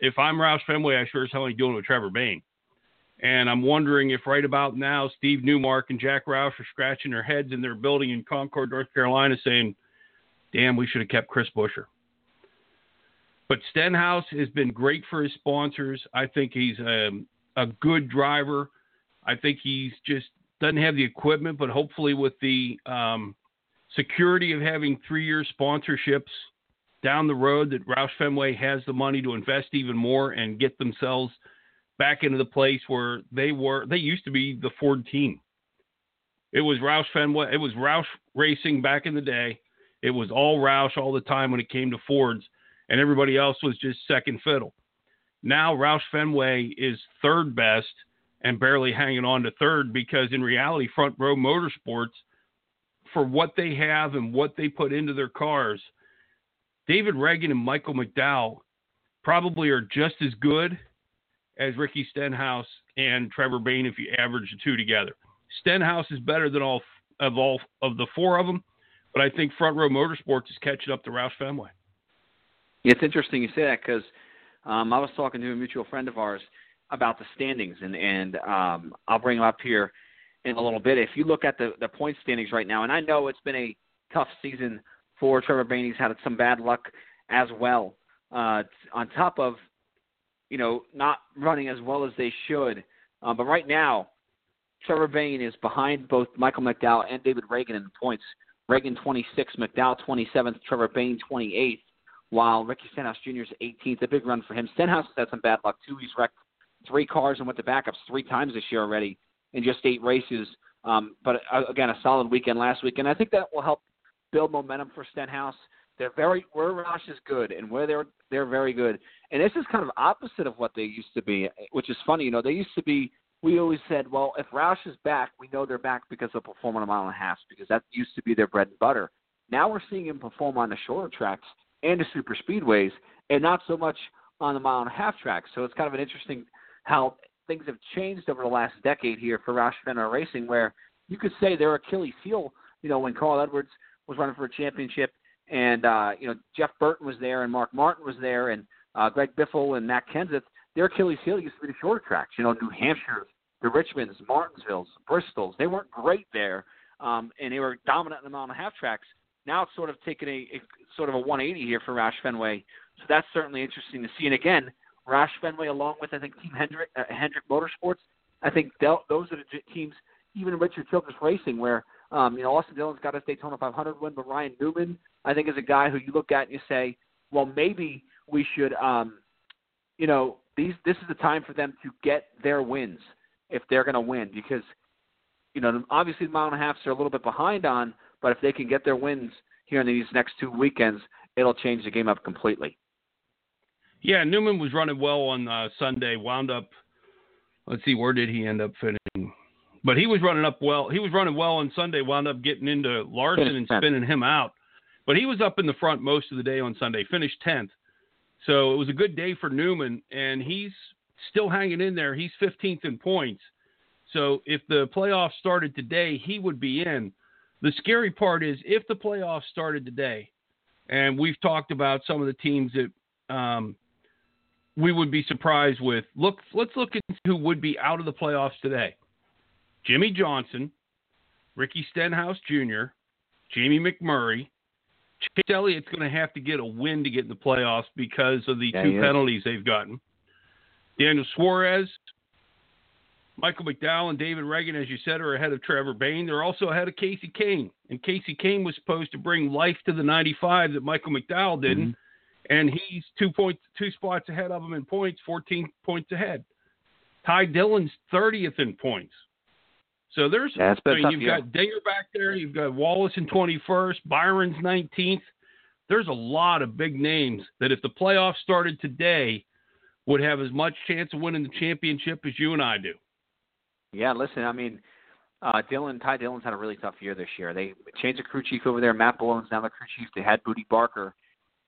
if I'm Roush Fenway, I sure as hell ain't doing it with Trevor Bayne. And I'm wondering if right about now Steve Newmark and Jack Roush are scratching their heads in their building in Concord, North Carolina, saying, damn, we should have kept Chris Buescher. But Stenhouse has been great for his sponsors. I think he's a, um, a good driver. I think he's just doesn't have the equipment, but hopefully with the um, security of having three-year sponsorships down the road, that Roush Fenway has the money to invest even more and get themselves – back into the place where they were. They used to be the Ford team. It was Roush Fenway. It was Roush Racing back in the day. It was all Roush all the time when it came to Fords, and everybody else was just second fiddle. Now Roush Fenway is third best and barely hanging on to third because in reality, Front Row Motorsports, for what they have and what they put into their cars, David Ragan and Michael McDowell probably are just as good as Ricky Stenhouse and Trevor Bayne if you average the two together. Stenhouse is better than all of all of the four of them, but I think Front Row Motorsports is catching up to Roush Fenway. It's interesting you say that because um, I was talking to a mutual friend of ours about the standings, and and um, I'll bring them up here in a little bit. If you look at the the point standings right now, and I know it's been a tough season for Trevor Bayne. He's had some bad luck as well. Uh, on top of you know, not running as well as they should. Um, but right now, Trevor Bayne is behind both Michael McDowell and David Ragan in points. Ragan 26th, McDowell 27th, Trevor Bayne 28th, while Ricky Stenhouse Jr. is 18th. A big run for him. Stenhouse has had some bad luck too. He's wrecked three cars and went to backups three times this year already in just eight races. Um, but uh, again, a solid weekend last week, and I think that will help build momentum for Stenhouse. They're very where Roush is good and where they're they're very good. And this is kind of opposite of what they used to be, which is funny. You know, they used to be we always said, well, if Roush is back, we know they're back because they'll perform on a mile and a half because that used to be their bread and butter. Now we're seeing him perform on the shorter tracks and the super speedways, and not so much on the mile and a half tracks. So it's kind of an interesting how things have changed over the last decade here for Roush Fenway Racing, where you could say their Achilles heel, you know, when Carl Edwards was running for a championship, and uh, you know Jeff Burton was there, and Mark Martin was there, and uh, Greg Biffle and Matt Kenseth. Their Achilles heel used to be the shorter tracks, you know, New Hampshire's, the Richmonds, Martinsville's, Bristol's. They weren't great there, um, and they were dominant in the mile and a half tracks. Now it's sort of taken a, a sort of a 180 here for Roush Fenway, so that's certainly interesting to see. And again, Roush Fenway, along with I think Team Hendrick, uh, Hendrick Motorsports, I think those are the teams. Even Richard Childress Racing, where um, you know Austin Dillon's got a Daytona 500 win, but Ryan Newman, I think, is a guy who you look at and you say, well, maybe we should, um, you know, these this is the time for them to get their wins if they're going to win because you know obviously the mile and a halfs are a little bit behind on, but if they can get their wins here in these next two weekends, it'll change the game up completely. Yeah, Newman was running well on uh, Sunday. Wound up, let's see, where did he end up finishing? But he was running up well. He was running well on Sunday. Wound up getting into Larson and spinning him out. But he was up in the front most of the day on Sunday. Finished tenth. So it was a good day for Newman, and he's still hanging in there. He's 15th in points. So if the playoffs started today, he would be in. The scary part is if the playoffs started today, and we've talked about some of the teams that um, we would be surprised with. Look, let's look at who would be out of the playoffs today: Jimmie Johnson, Ricky Stenhouse Jr., Jamie McMurray. Chase Elliott's going to have to get a win to get in the playoffs because of the Yeah, two penalties they've gotten. Daniel Suarez, Michael McDowell, and David Ragan, as you said, are ahead of Trevor Bayne. They're also ahead of Kasey Kahne. And Kasey Kahne was supposed to bring life to the 95 that Michael McDowell didn't. Mm-hmm. And he's two points, two spots ahead of him in points, 14 points ahead. Ty Dillon's 30th in points. So there's, Yeah, I mean, you've year. got Dinger back there, you've got Wallace in 21st, Byron's 19th. There's a lot of big names that if the playoffs started today, would have as much chance of winning the championship as you and I do. Yeah, listen, I mean, uh, Dillon, Ty Dillon's had a really tough year this year. They changed the crew chief over there. Matt Bullen's now the crew chief. They had Bootie Barker.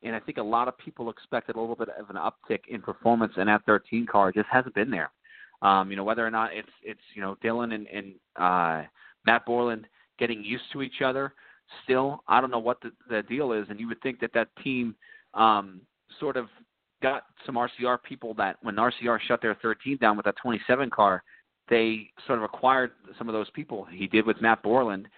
And I think a lot of people expected a little bit of an uptick in performance in that 13 car. Just hasn't been there. Um, you know, whether or not it's, it's you know, Dillon and, and uh, Matt Borland getting used to each other still, I don't know what the, the deal is. And you would think that that team um, sort of got some RCR people that when RCR shut their 13 down with that 27 car, they sort of acquired some of those people. He did with Matt Borland,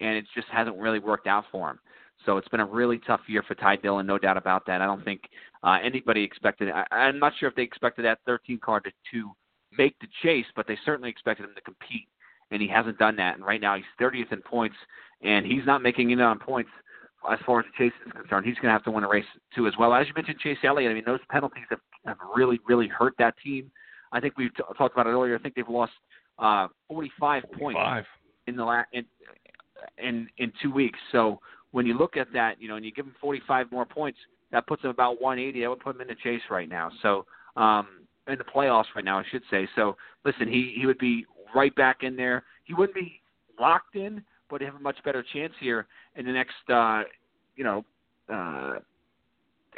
and it just hasn't really worked out for him. So it's been a really tough year for Ty Dillon, no doubt about that. I don't think uh, anybody expected. I, I'm not sure if they expected that 13 car to, to make the chase, but they certainly expected him to compete, and he hasn't done that. And right now he's 30th in points, and he's not making it on points as far as the chase is concerned. He's going to have to win a race too, as well. As you mentioned, Chase Elliott. I mean, those penalties have, have really, really hurt that team. I think we've t- talked about it earlier. I think they've lost uh, 45 points in the la- in, in in two weeks. So when you look at that, you know, and you give them 45 more points, that puts them about 180. That would put them in the chase right now. So um, in the playoffs right now, I should say. So listen, he he would be right back in there. He wouldn't be locked in, but have a much better chance here in the next, uh, you know. Uh,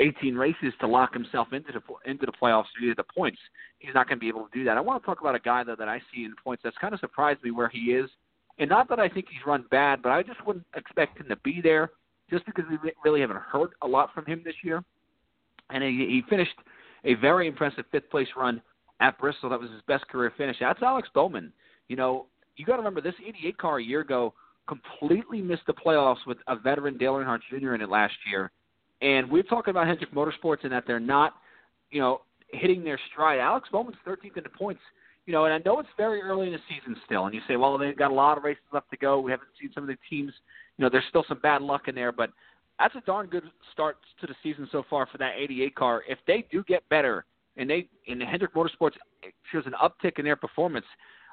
18 races to lock himself into the into the playoffs via the points. He's not going to be able to do that. I want to talk about a guy though that I see in points that's kind of surprised me where he is, and not that I think he's run bad, but I just wouldn't expect him to be there just because we really haven't heard a lot from him this year. And he, he finished a very impressive fifth place run at Bristol. That was his best career finish. That's Alex Bowman. You know, you got to remember this 88 car a year ago completely missed the playoffs with a veteran Dale Earnhardt Jr. in it last year. And we're talking about Hendrick Motorsports and that they're not, you know, hitting their stride. Alex Bowman's 13th in the points, you know, and I know it's very early in the season still. And you say, well, they've got a lot of races left to go. We haven't seen some of the teams, you know, there's still some bad luck in there, but that's a darn good start to the season so far for that 88 car. If they do get better and they, and Hendrick Motorsports shows an uptick in their performance,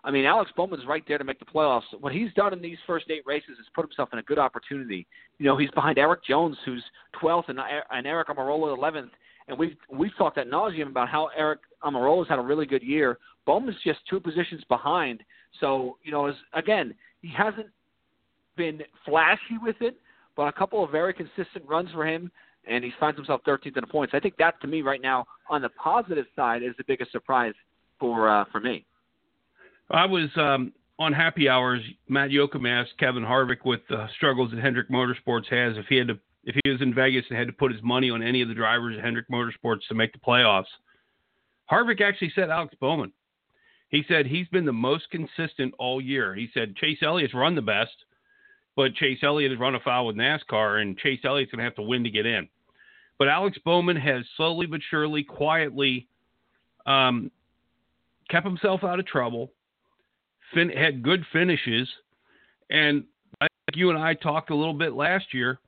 I mean, Alex Bowman's right there to make the playoffs. What he's done in these first eight races is put himself in a good opportunity. You know, he's behind Erik Jones, who's 12th, and, and Aric Almirola 11th. and we've we've talked at nauseum about how Aric Almirola's had a really good year. Bowman's just two positions behind. So you know, as again, he hasn't been flashy with it, but a couple of very consistent runs for him, and he finds himself 13th in the points. I think that to me right now on the positive side is the biggest surprise for uh, for me. I was um, on happy hours. Matt Yocum asked Kevin Harvick with the struggles that Hendrick Motorsports has if he had to if he was in Vegas and had to put his money on any of the drivers at Hendrick Motorsports to make the playoffs. Harvick actually said Alex Bowman. He said he's been the most consistent all year. He said Chase Elliott's run the best, but Chase Elliott has run afoul with NASCAR, and Chase Elliott's going to have to win to get in. But Alex Bowman has slowly but surely, quietly um, kept himself out of trouble, fin- had good finishes, and I think you and I talked a little bit last year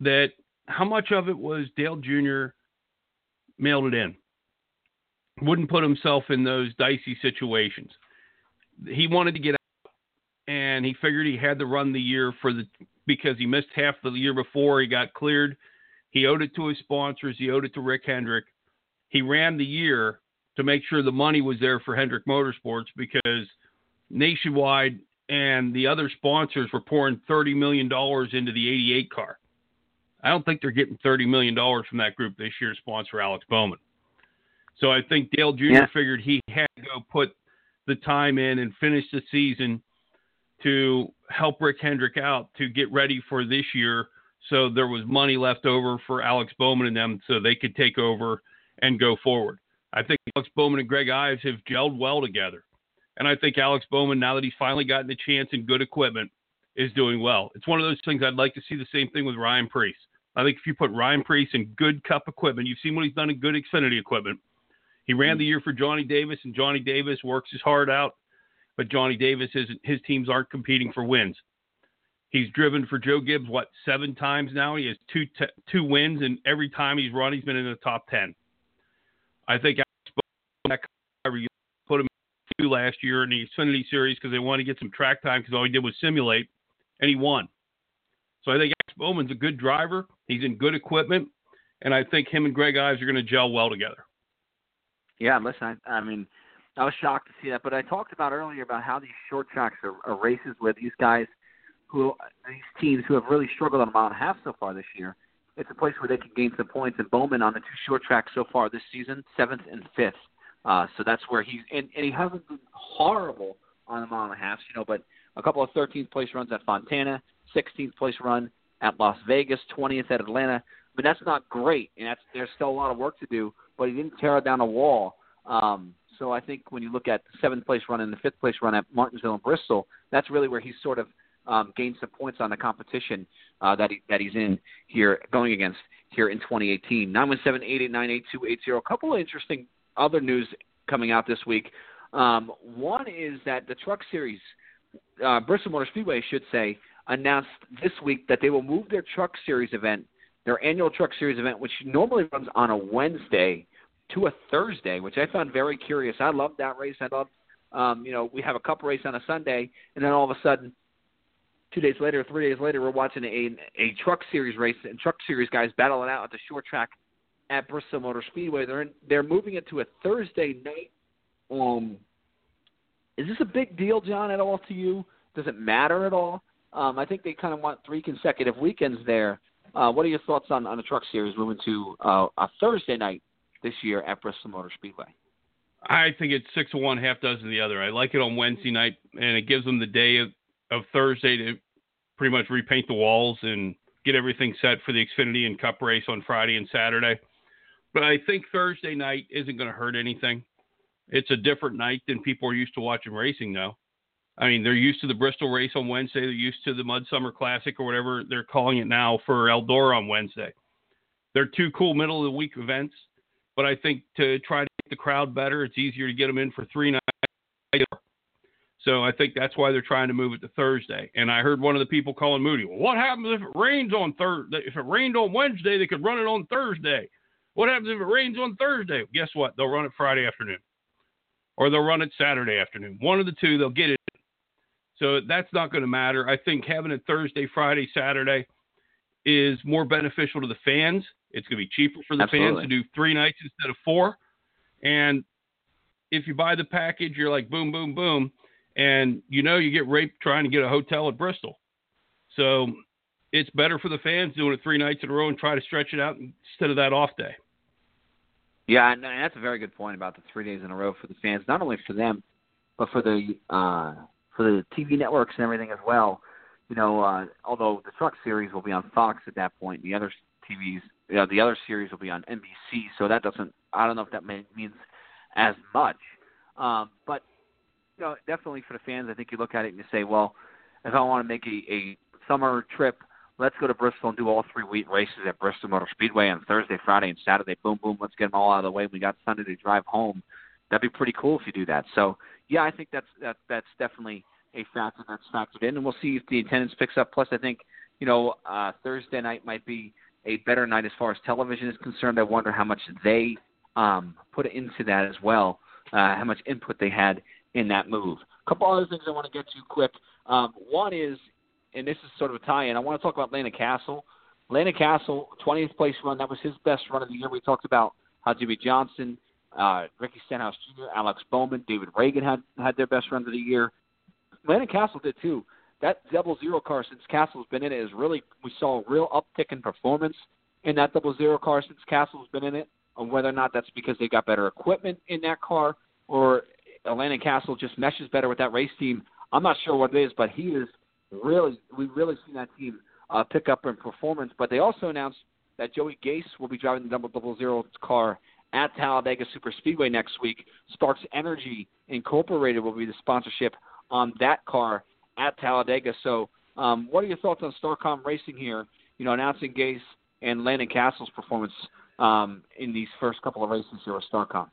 that how much of it was Dale Jr. mailed it in, wouldn't put himself in those dicey situations. He wanted to get and he figured he had to run the year for the because he missed half the year before he got cleared. He owed it to his sponsors. He owed it to Rick Hendrick. He ran the year to make sure the money was there for Hendrick Motorsports because Nationwide and the other sponsors were pouring $30 million into the 88 car. I don't think they're getting $30 million from that group this year to sponsor Alex Bowman. So I think Dale Jr. Yeah. figured he had to go put the time in and finish the season to help Rick Hendrick out to get ready for this year. So there was money left over for Alex Bowman and them so they could take over and go forward. I think Alex Bowman and Greg Ives have gelled well together. And I think Alex Bowman, now that he's finally gotten the chance and good equipment, is doing well. It's one of those things I'd like to see the same thing with Ryan Preece. I think if you put Ryan Preece in good cup equipment, you've seen what he's done in good Xfinity equipment. He ran hmm. the year for Johnny Davis, and Johnny Davis works his heart out, but Johnny Davis is his teams aren't competing for wins. He's driven for Joe Gibbs what seven times now. He has two two wins, and every time he's run, he's been in the top ten. I think you put him two last year in the Xfinity Series because they wanted to get some track time because all he did was simulate, and he won. So I think Alex Bowman's a good driver. He's in good equipment, and I think him and Greg Ives are going to gel well together. Yeah, listen, I, I mean, I was shocked to see that, but I talked about earlier about how these short tracks are, are races where these guys who these teams who have really struggled on a mile and a half so far this year. It's a place where they can gain some points. And Bowman on the two short tracks so far this season, seventh and fifth. Uh, so that's where he's and, and he hasn't been horrible on the mile and a half, you know, but a couple of 13th place runs at Fontana, 16th place run at Las Vegas, 20th at Atlanta. But that's not great, and that's there's still a lot of work to do. But he didn't tear down a wall. Um, so I think when you look at the seventh place run and the fifth place run at Martinsville and Bristol, that's really where he's sort of um, gained some points on the competition uh, that he that he's in here going against here in 2018. Nine one seven eight eight nine eight two eight zero. A couple of interesting other news coming out this week. Um, one is that the Truck Series, uh, Bristol Motor Speedway, should say, announced this week that they will move their Truck Series event, their annual Truck Series event, which normally runs on a Wednesday, to a Thursday, which I found very curious. I love that race. I love, um, you know, we have a cup race on a Sunday, and then all of a sudden, two days later, three days later, we're watching a a Truck Series race, and Truck Series guys battling out at the short track at Bristol Motor Speedway. They're in, they're moving it to a Thursday night. Um, is this a big deal, John, at all to you? Does it matter at all? Um, I think they kind of want three consecutive weekends there. Uh, what are your thoughts on, on the Truck Series moving to uh, a Thursday night this year at Bristol Motor Speedway? I think it's six of one, half dozen the other. I like it on Wednesday night, and it gives them the day of, of Thursday to pretty much repaint the walls and get everything set for the Xfinity and Cup race on Friday and Saturday. But I think Thursday night isn't going to hurt anything. It's a different night than people are used to watching racing now. I mean, they're used to the Bristol race on Wednesday. They're used to the Mudsummer Classic or whatever they're calling it now for Eldora on Wednesday. They're two cool middle of the week events, but I think to try to get the crowd better, it's easier to get them in for three nights. So I think that's why they're trying to move it to Thursday. And I heard one of the people calling Moody, well, what happens if it rains on Thursday? If it rained on Wednesday, they could run it on Thursday. What happens if it rains on Thursday? Guess what? They'll run it Friday afternoon, or they'll run it Saturday afternoon. One of the two, they'll get it. So that's not going to matter. I think having it Thursday, Friday, Saturday is more beneficial to the fans. It's going to be cheaper for the Absolutely. fans to do three nights instead of four. And if you buy the package, you're like boom, boom, boom, and you know you get raped trying to get a hotel at Bristol. So it's better for the fans doing it three nights in a row and try to stretch it out instead of that off day. Yeah, and that's a very good point about the three days in a row for the fans, not only for them, but for the uh, for the TV networks and everything as well. You know, uh, although the Truck Series will be on Fox at that point, the other TVs, you know, the other series will be on NBC. So that doesn't, I don't know if that may, means as much. Um, but you know, definitely for the fans, I think you look at it and you say, well, if I want to make a, a summer trip, let's go to Bristol and do all three week races at Bristol Motor Speedway on Thursday, Friday, and Saturday. Boom, boom. Let's get them all out of the way. We got Sunday to drive home. That'd be pretty cool if you do that. So yeah, I think that's that, that's definitely a factor that's factored in, and we'll see if the attendance picks up. Plus, I think you know uh, Thursday night might be a better night as far as television is concerned. I wonder how much they um, put into that as well, uh, how much input they had in that move. A couple other things I want to get to quick. Um, one is, and this is sort of a tie-in. I want to talk about Landon Cassill. Landon Cassill, 20th place run. That was his best run of the year. We talked about how Jimmie Johnson, uh, Ricky Stenhouse Jr., Alex Bowman, David Ragan had had their best runs of the year. Landon Cassill did too. That double zero car since Cassill's been in it is really we saw a real uptick in performance in that double zero car since Cassill's been in it. And whether or not that's because they got better equipment in that car or Landon Cassill just meshes better with that race team, I'm not sure what it is, but he is really we've really seen that team uh, pick up in performance. But they also announced that Joey Gase will be driving the double double zero car at Talladega Super Speedway next week. Sparks Energy Incorporated will be the sponsorship on that car at Talladega. So, um, what are your thoughts on Starcom Racing here? You know, announcing Gase and Landon Cassill's performance um, in these first couple of races here with Starcom.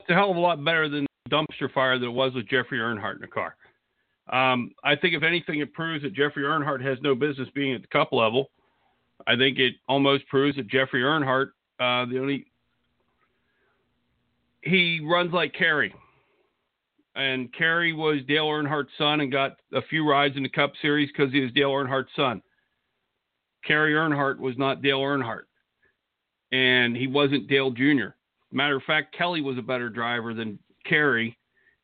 It's a hell of a lot better than the dumpster fire that it was with Jeffrey Earnhardt in the car. Um, I think if anything, it proves that Jeffrey Earnhardt has no business being at the cup level. I think it almost proves that Jeffrey Earnhardt, uh, the only he runs like Kerry, and Kerry was Dale Earnhardt's son and got a few rides in the Cup Series because he was Dale Earnhardt's son. Kerry Earnhardt was not Dale Earnhardt, and he wasn't Dale Jr. Matter of fact, Kelley was a better driver than Kerry,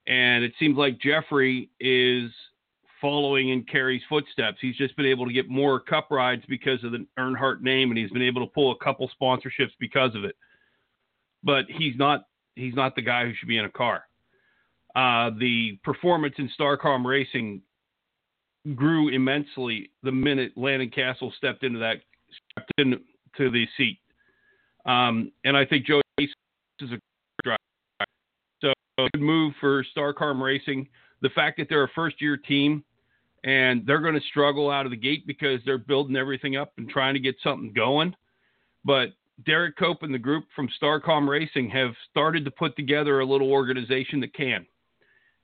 and it seems like Jeffrey is following in Kerry's footsteps. He's just been able to get more Cup rides because of the Earnhardt name, and he's been able to pull a couple sponsorships because of it. But he's not he's not the guy who should be in a car. Uh, the performance in Starcom Racing grew immensely the minute Landon Cassill stepped into that stepped into the seat. Um, and I think Joe is a driver. So a good move for Starcom Racing. The fact that they're a first year team and they're going to struggle out of the gate because they're building everything up and trying to get something going. But Derrike Cope and the group from Starcom Racing have started to put together a little organization that can.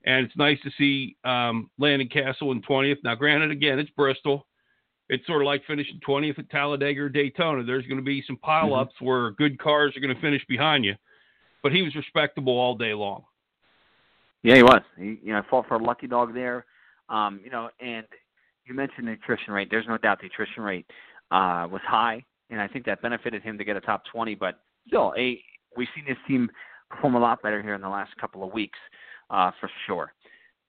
And it's nice to see um, Landon Cassill in 20th. Now, granted, again, it's Bristol. It's sort of like finishing 20th at Talladega or Daytona. There's going to be some pileups mm-hmm. where good cars are going to finish behind you. But he was respectable all day long. Yeah, he was. He, you know, I fought for a lucky dog there. Um, you know, and you mentioned the attrition rate. There's no doubt the attrition rate uh, was high and I think that benefited him to get a top 20. But still, a we've seen this team perform a lot better here in the last couple of weeks, uh, for sure.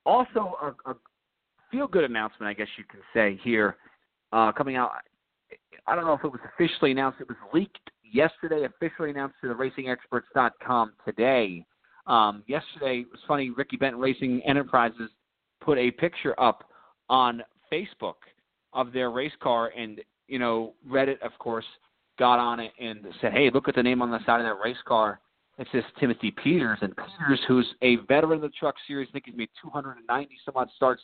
Also, a, a feel-good announcement, I guess you can say here, uh, coming out. I don't know if it was officially announced. It was leaked yesterday, officially announced to the RacingExperts.com today. Um, yesterday, it was funny. Ricky Benton Racing Enterprises put a picture up on Facebook of their race car, and you know, Reddit, of course, got on it and said, "Hey, look at the name on the side of that race car. It says Timothy Peters." And Peters, who's a veteran of the Truck Series, I think he's made 290 some odd starts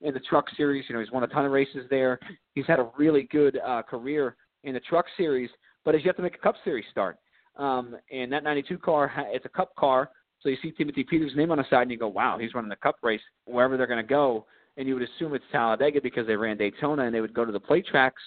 in the Truck Series. You know, he's won a ton of races there. He's had a really good uh, career in the Truck Series, but he's yet to make a Cup Series start. Um, and that 92 car, it's a Cup car, so you see Timothy Peters' name on the side, and you go, "Wow, he's running the Cup race wherever they're going to go." And you would assume it's Talladega because they ran Daytona, and they would go to the plate tracks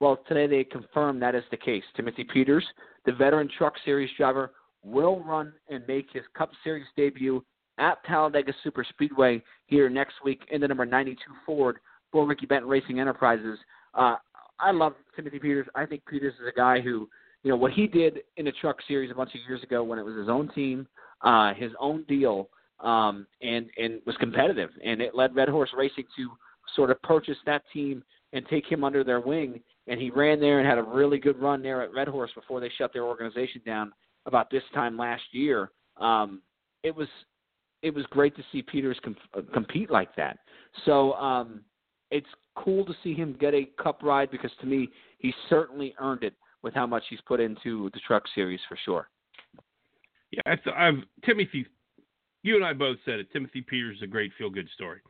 well, today they confirmed that is the case. Timothy Peters, the veteran Truck Series driver, will run and make his Cup Series debut at Talladega Super Speedway here next week in the number 92 Ford for Ricky Benton Racing Enterprises. Uh, I love Timothy Peters. I think Peters is a guy who, you know, what he did in the Truck Series a bunch of years ago when it was his own team, uh, his own deal, um, and and was competitive, and it led Red Horse Racing to sort of purchase that team and take him under their wing. And he ran there and had a really good run there at Red Horse before they shut their organization down about this time last year. Um, it was it was great to see Peters uh, compete like that. So um, it's cool to see him get a Cup ride because to me he certainly earned it with how much he's put into the Truck Series for sure. Yeah, I th- I've Timothy. You and I both said it. Timothy Peters is a great feel good story.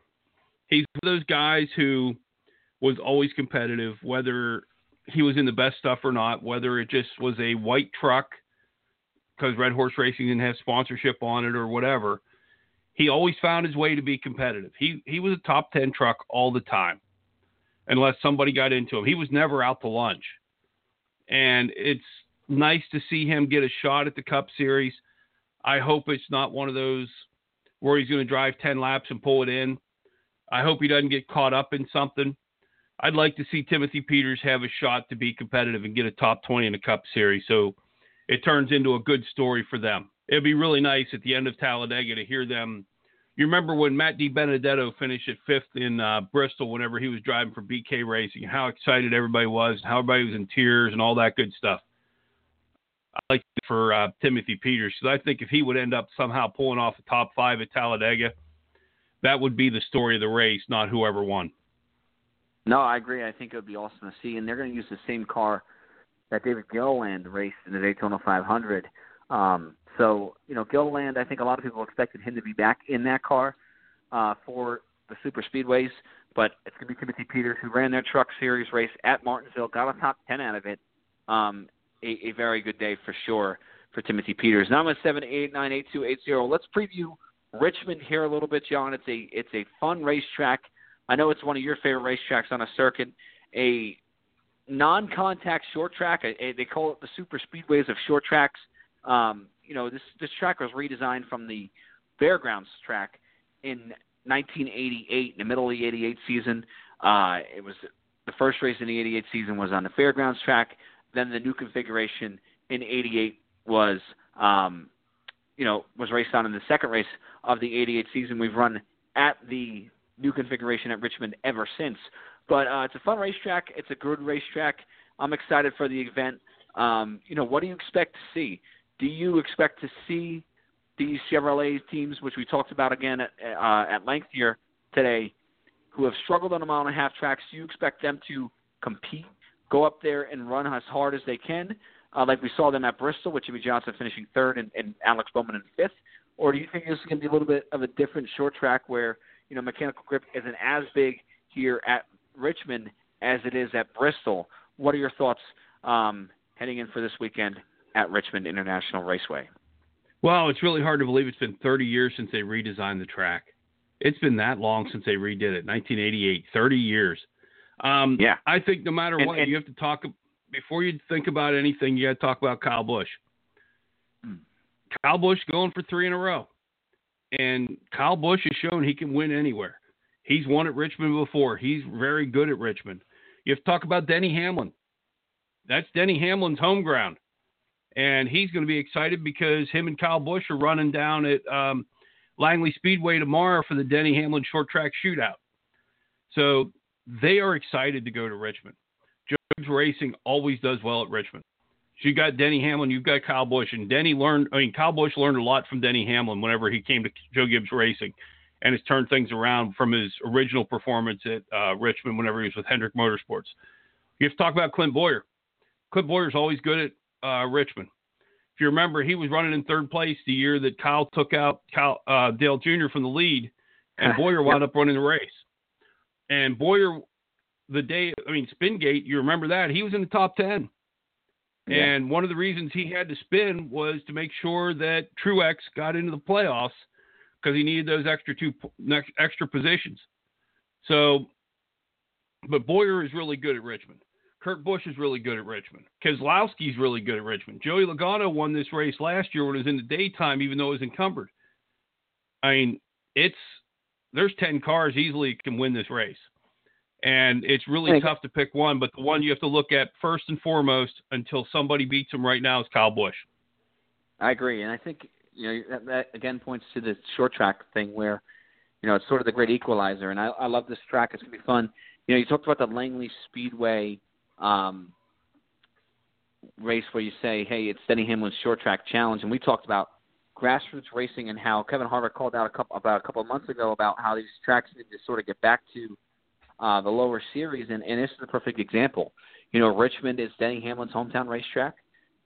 He's one of those guys who was always competitive, whether he was in the best stuff or not, whether it just was a white truck because Red Horse Racing didn't have sponsorship on it or whatever. He always found his way to be competitive. He he was a top ten truck all the time, unless somebody got into him. He was never out to lunch, and it's nice to see him get a shot at the Cup Series. I hope it's not one of those where he's going to drive ten laps and pull it in. I hope he doesn't get caught up in something. I'd like to see Timothy Peters have a shot to be competitive and get a top 20 in the Cup Series. So it turns into a good story for them. It'd be really nice at the end of Talladega to hear them. You remember when Matt DiBenedetto finished at fifth in uh, Bristol whenever he was driving for BK Racing, how excited everybody was, how everybody was in tears, and all that good stuff. I like for uh, Timothy Peters because I think if he would end up somehow pulling off the top five at Talladega, that would be the story of the race, not whoever won. No, I agree. I think it would be awesome to see, and they're going to use the same car that David Gilliland raced in the Daytona 500. Um, so, you know, Gilliland, I think a lot of people expected him to be back in that car uh, for the super speedways, but it's going to be Timothy Peters who ran their Truck Series race at Martinsville, got a top 10 out of it. Um, a, a very good day for sure for Timothy Peters. Now I'm at seven eight nine eight two eight zero. Let's preview Richmond here a little bit, John. It's a it's a fun racetrack. I know it's one of your favorite racetracks on a circuit. A non-contact short track. They call it the super speedways of short tracks. Um, you know, this this track was redesigned from the fairgrounds track in 1988, in the middle of the '88 season. Uh, it was the first race in the '88 season was on the fairgrounds track. Then the new configuration in '88 was, um, you know, was raced on in the second race of the '88 season. We've run at the new configuration at Richmond ever since. But uh, it's a fun racetrack. It's a good racetrack. I'm excited for the event. Um, you know, what do you expect to see? Do you expect to see these Chevrolet teams, which we talked about again at, uh, at length here today, who have struggled on a mile and a half tracks? Do you expect them to compete, go up there and run as hard as they can, uh, like we saw them at Bristol, with Jimmie Johnson finishing third and, and Alex Bowman in fifth? Or do you think this is going to be a little bit of a different short track where you know mechanical grip isn't as big here at Richmond as it is at Bristol? What are your thoughts um, heading in for this weekend at Richmond International Raceway? Well, it's really hard to believe it's been 30 years since they redesigned the track. It's been that long since they redid it, 1988, 30 years. Um, yeah. I think no matter And- what, and- you have to talk before you think about anything. You got to talk about Kyle Busch. Hmm. Kyle Busch going for three in a row, and Kyle Busch has shown he can win anywhere. He's won at Richmond before. He's very good at Richmond. You have to talk about Denny Hamlin. That's Denny Hamlin's home ground and he's going to be excited because him and Kyle Busch are running down at um, Langley Speedway tomorrow for the Denny Hamlin short track shootout. So they are excited to go to Richmond. Joe's Racing always does well at Richmond. So you got Denny Hamlin, you've got Kyle Busch, and Denny learned. I mean, Kyle Busch learned a lot from Denny Hamlin whenever he came to Joe Gibbs Racing, and has turned things around from his original performance at uh, Richmond whenever he was with Hendrick Motorsports. You have to talk about Clint Bowyer. Clint Bowyer's always good at uh, Richmond. If you remember, he was running in third place the year that Kyle took out Kyle, uh, Dale Jr. from the lead, and Bowyer wound up running the race. And Bowyer, the day, I mean, Spingate, you remember that? He was in the top 10. Yeah. And one of the reasons he had to spin was to make sure that Truex got into the playoffs because he needed those extra two extra positions. So, but Bowyer is really good at Richmond. Kurt Busch is really good at Richmond. Keselowski's really good at Richmond. Joey Logano won this race last year when it was in the daytime, even though it was encumbered. I mean, it's there's ten cars easily can win this race. And it's really tough to pick one, but the one you have to look at first and foremost until somebody beats him right now is Kyle Busch. I agree, and I think you know that, that again points to the short track thing where you know it's sort of the great equalizer, and I, I love this track. It's gonna be fun. You know, you talked about the Langley Speedway um, race where you say, "Hey, it's Denny Hamlin's short track challenge," and we talked about grassroots racing and how Kevin Harvick called out a couple about a couple of months ago about how these tracks need to sort of get back to uh, the lower series, and, and this is a perfect example. You know, Richmond is Denny Hamlin's hometown racetrack.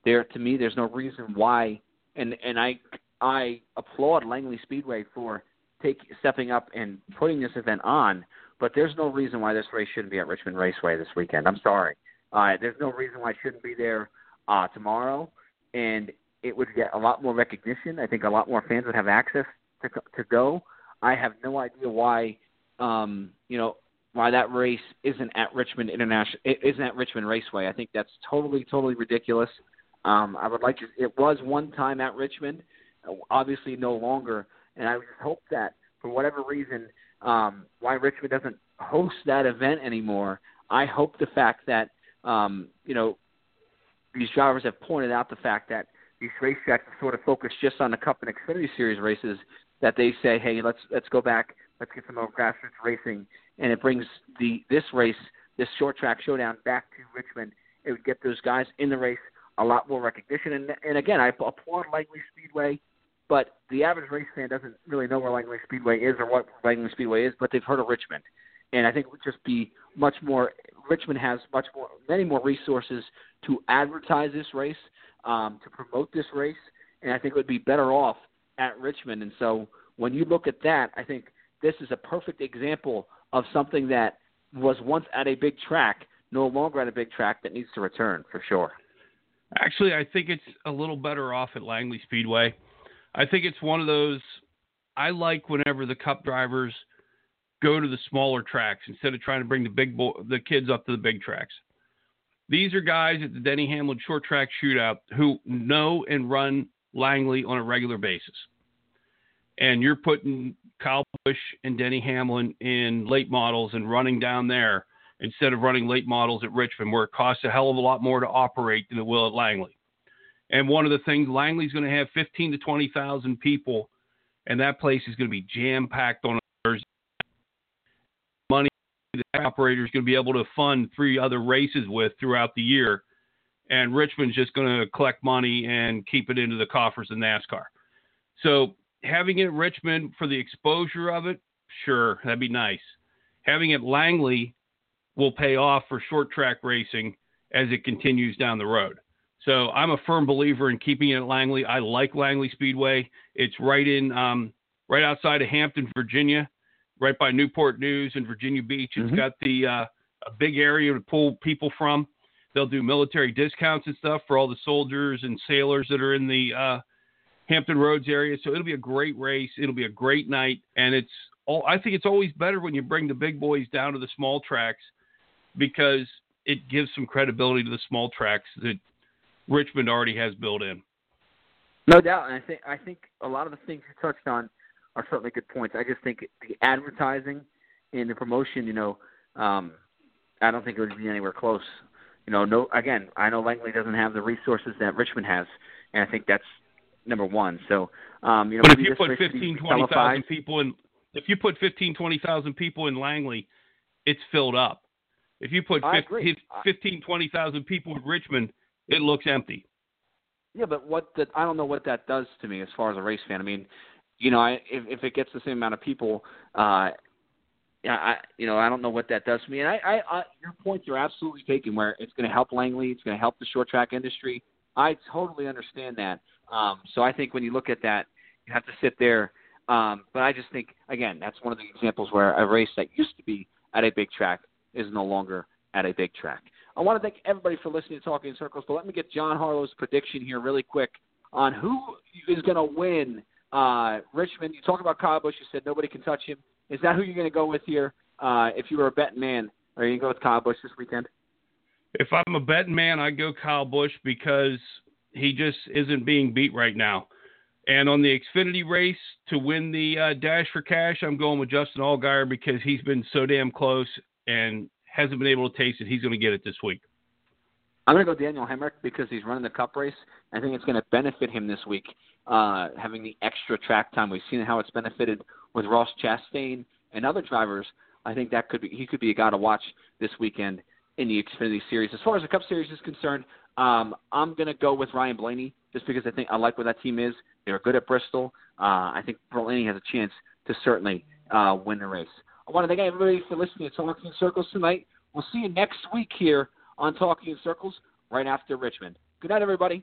There, to me, there's no reason why, and and I I applaud Langley Speedway for take stepping up and putting this event on. But there's no reason why this race shouldn't be at Richmond Raceway this weekend. I'm sorry. Uh, there's no reason why it shouldn't be there uh, tomorrow, and it would get a lot more recognition. I think a lot more fans would have access to to go. I have no idea why, um, you know, why that race isn't at Richmond International, isn't at Richmond Raceway. I think that's totally, totally ridiculous. Um, I would like to. It was one time at Richmond, obviously no longer, and I just hope that for whatever reason, um, why Richmond doesn't host that event anymore. I hope the fact that um, you know these drivers have pointed out the fact that these racetracks are sort of focused just on the Cup and Xfinity Series races. That they say, hey, let's let's go back, let's get some more grassroots racing, and it brings the this race, this short track showdown, back to Richmond. It would get those guys in the race a lot more recognition. And and again, I applaud Langley Speedway, but the average race fan doesn't really know where Langley Speedway is or what Langley Speedway is, but they've heard of Richmond. And I think it would just be much more. Richmond has much more, many more resources to advertise this race, um, to promote this race, and I think it would be better off at Richmond. And so when you look at that, I think this is a perfect example of something that was once at a big track, no longer at a big track, that needs to return for sure. Actually, I think it's a little better off at Langley Speedway. I think it's one of those. I like whenever the Cup drivers go to the smaller tracks instead of trying to bring the big bo- the kids up to the big tracks. These are guys at the Denny Hamlin Short Track Shootout who know and run Langley on a regular basis. And you're putting Kyle Busch and Denny Hamlin in late models and running down there instead of running late models at Richmond, where it costs a hell of a lot more to operate than it will at Langley. And one of the things, Langley's going to have 15 to 20,000 people, and that place is going to be jam packed on Thursday. Money the operator is going to be able to fund three other races with throughout the year, and Richmond's just going to collect money and keep it into the coffers of NASCAR. So having it Richmond for the exposure of it, sure, that'd be nice. Having it Langley will pay off for short track racing as it continues down the road. So I'm a firm believer in keeping it at Langley. I like Langley Speedway. It's right in, um, right outside of Hampton, Virginia, right by Newport News and Virginia Beach. It's Mhm. got the uh, a big area to pull people from. They'll do military discounts and stuff for all the soldiers and sailors that are in the uh, Hampton Roads area. So it'll be a great race. It'll be a great night, and it's all. I think it's always better when you bring the big boys down to the small tracks because it gives some credibility to the small tracks that Richmond already has built in. No doubt, and I think I think a lot of the things you touched on are certainly good points. I just think the advertising and the promotion, you know, um, I don't think it would be anywhere close. You know, no. Again, I know Langley doesn't have the resources that Richmond has, and I think that's number one. So, um, you know, But if you put race 15, 20,000 televised. people in, if you put 15, 20,000 people in Langley, it's filled up. If you put I 15, agree. 15 20,000 people in Richmond, it looks empty. Yeah, but what that I don't know what that does to me as far as a race fan. I mean, you know, I, if if it gets the same amount of people, uh, I you know I don't know what that does to me. And I, I, I your points are absolutely taken. Where it's going to help Langley, it's going to help the short track industry. I totally understand that. Um, so I think when you look at that, you have to sit there. Um, but I just think again, that's one of the examples where a race that used to be at a big track is no longer at a big track. I want to thank everybody for listening to Talking in Circles, but let me get John Harlow's prediction here really quick on who is going to win uh, Richmond. You talk about Kyle Busch. You said nobody can touch him. Is that who you're going to go with here? Uh, if you were a betting man, are you going to go with Kyle Busch this weekend? If I'm a betting man, I go Kyle Busch because he just isn't being beat right now. And on the Xfinity race to win the uh, Dash for Cash, I'm going with Justin Allgaier because he's been so damn close and hasn't been able to taste it. He's going to get it this week. I'm going to go Daniel Hemric because he's running the Cup race. I think it's going to benefit him this week, uh, having the extra track time. We've seen how it's benefited with Ross Chastain and other drivers. I think that could be he could be a guy to watch this weekend in the Xfinity Series. As far as the Cup Series is concerned, um, I'm going to go with Ryan Blaney just because I think I like where that team is. They're good at Bristol. Uh, I think Blaney has a chance to certainly uh, win the race. I want to thank everybody for listening to Talking in Circles tonight. We'll see you next week here on Talking in Circles right after Richmond. Good night, everybody.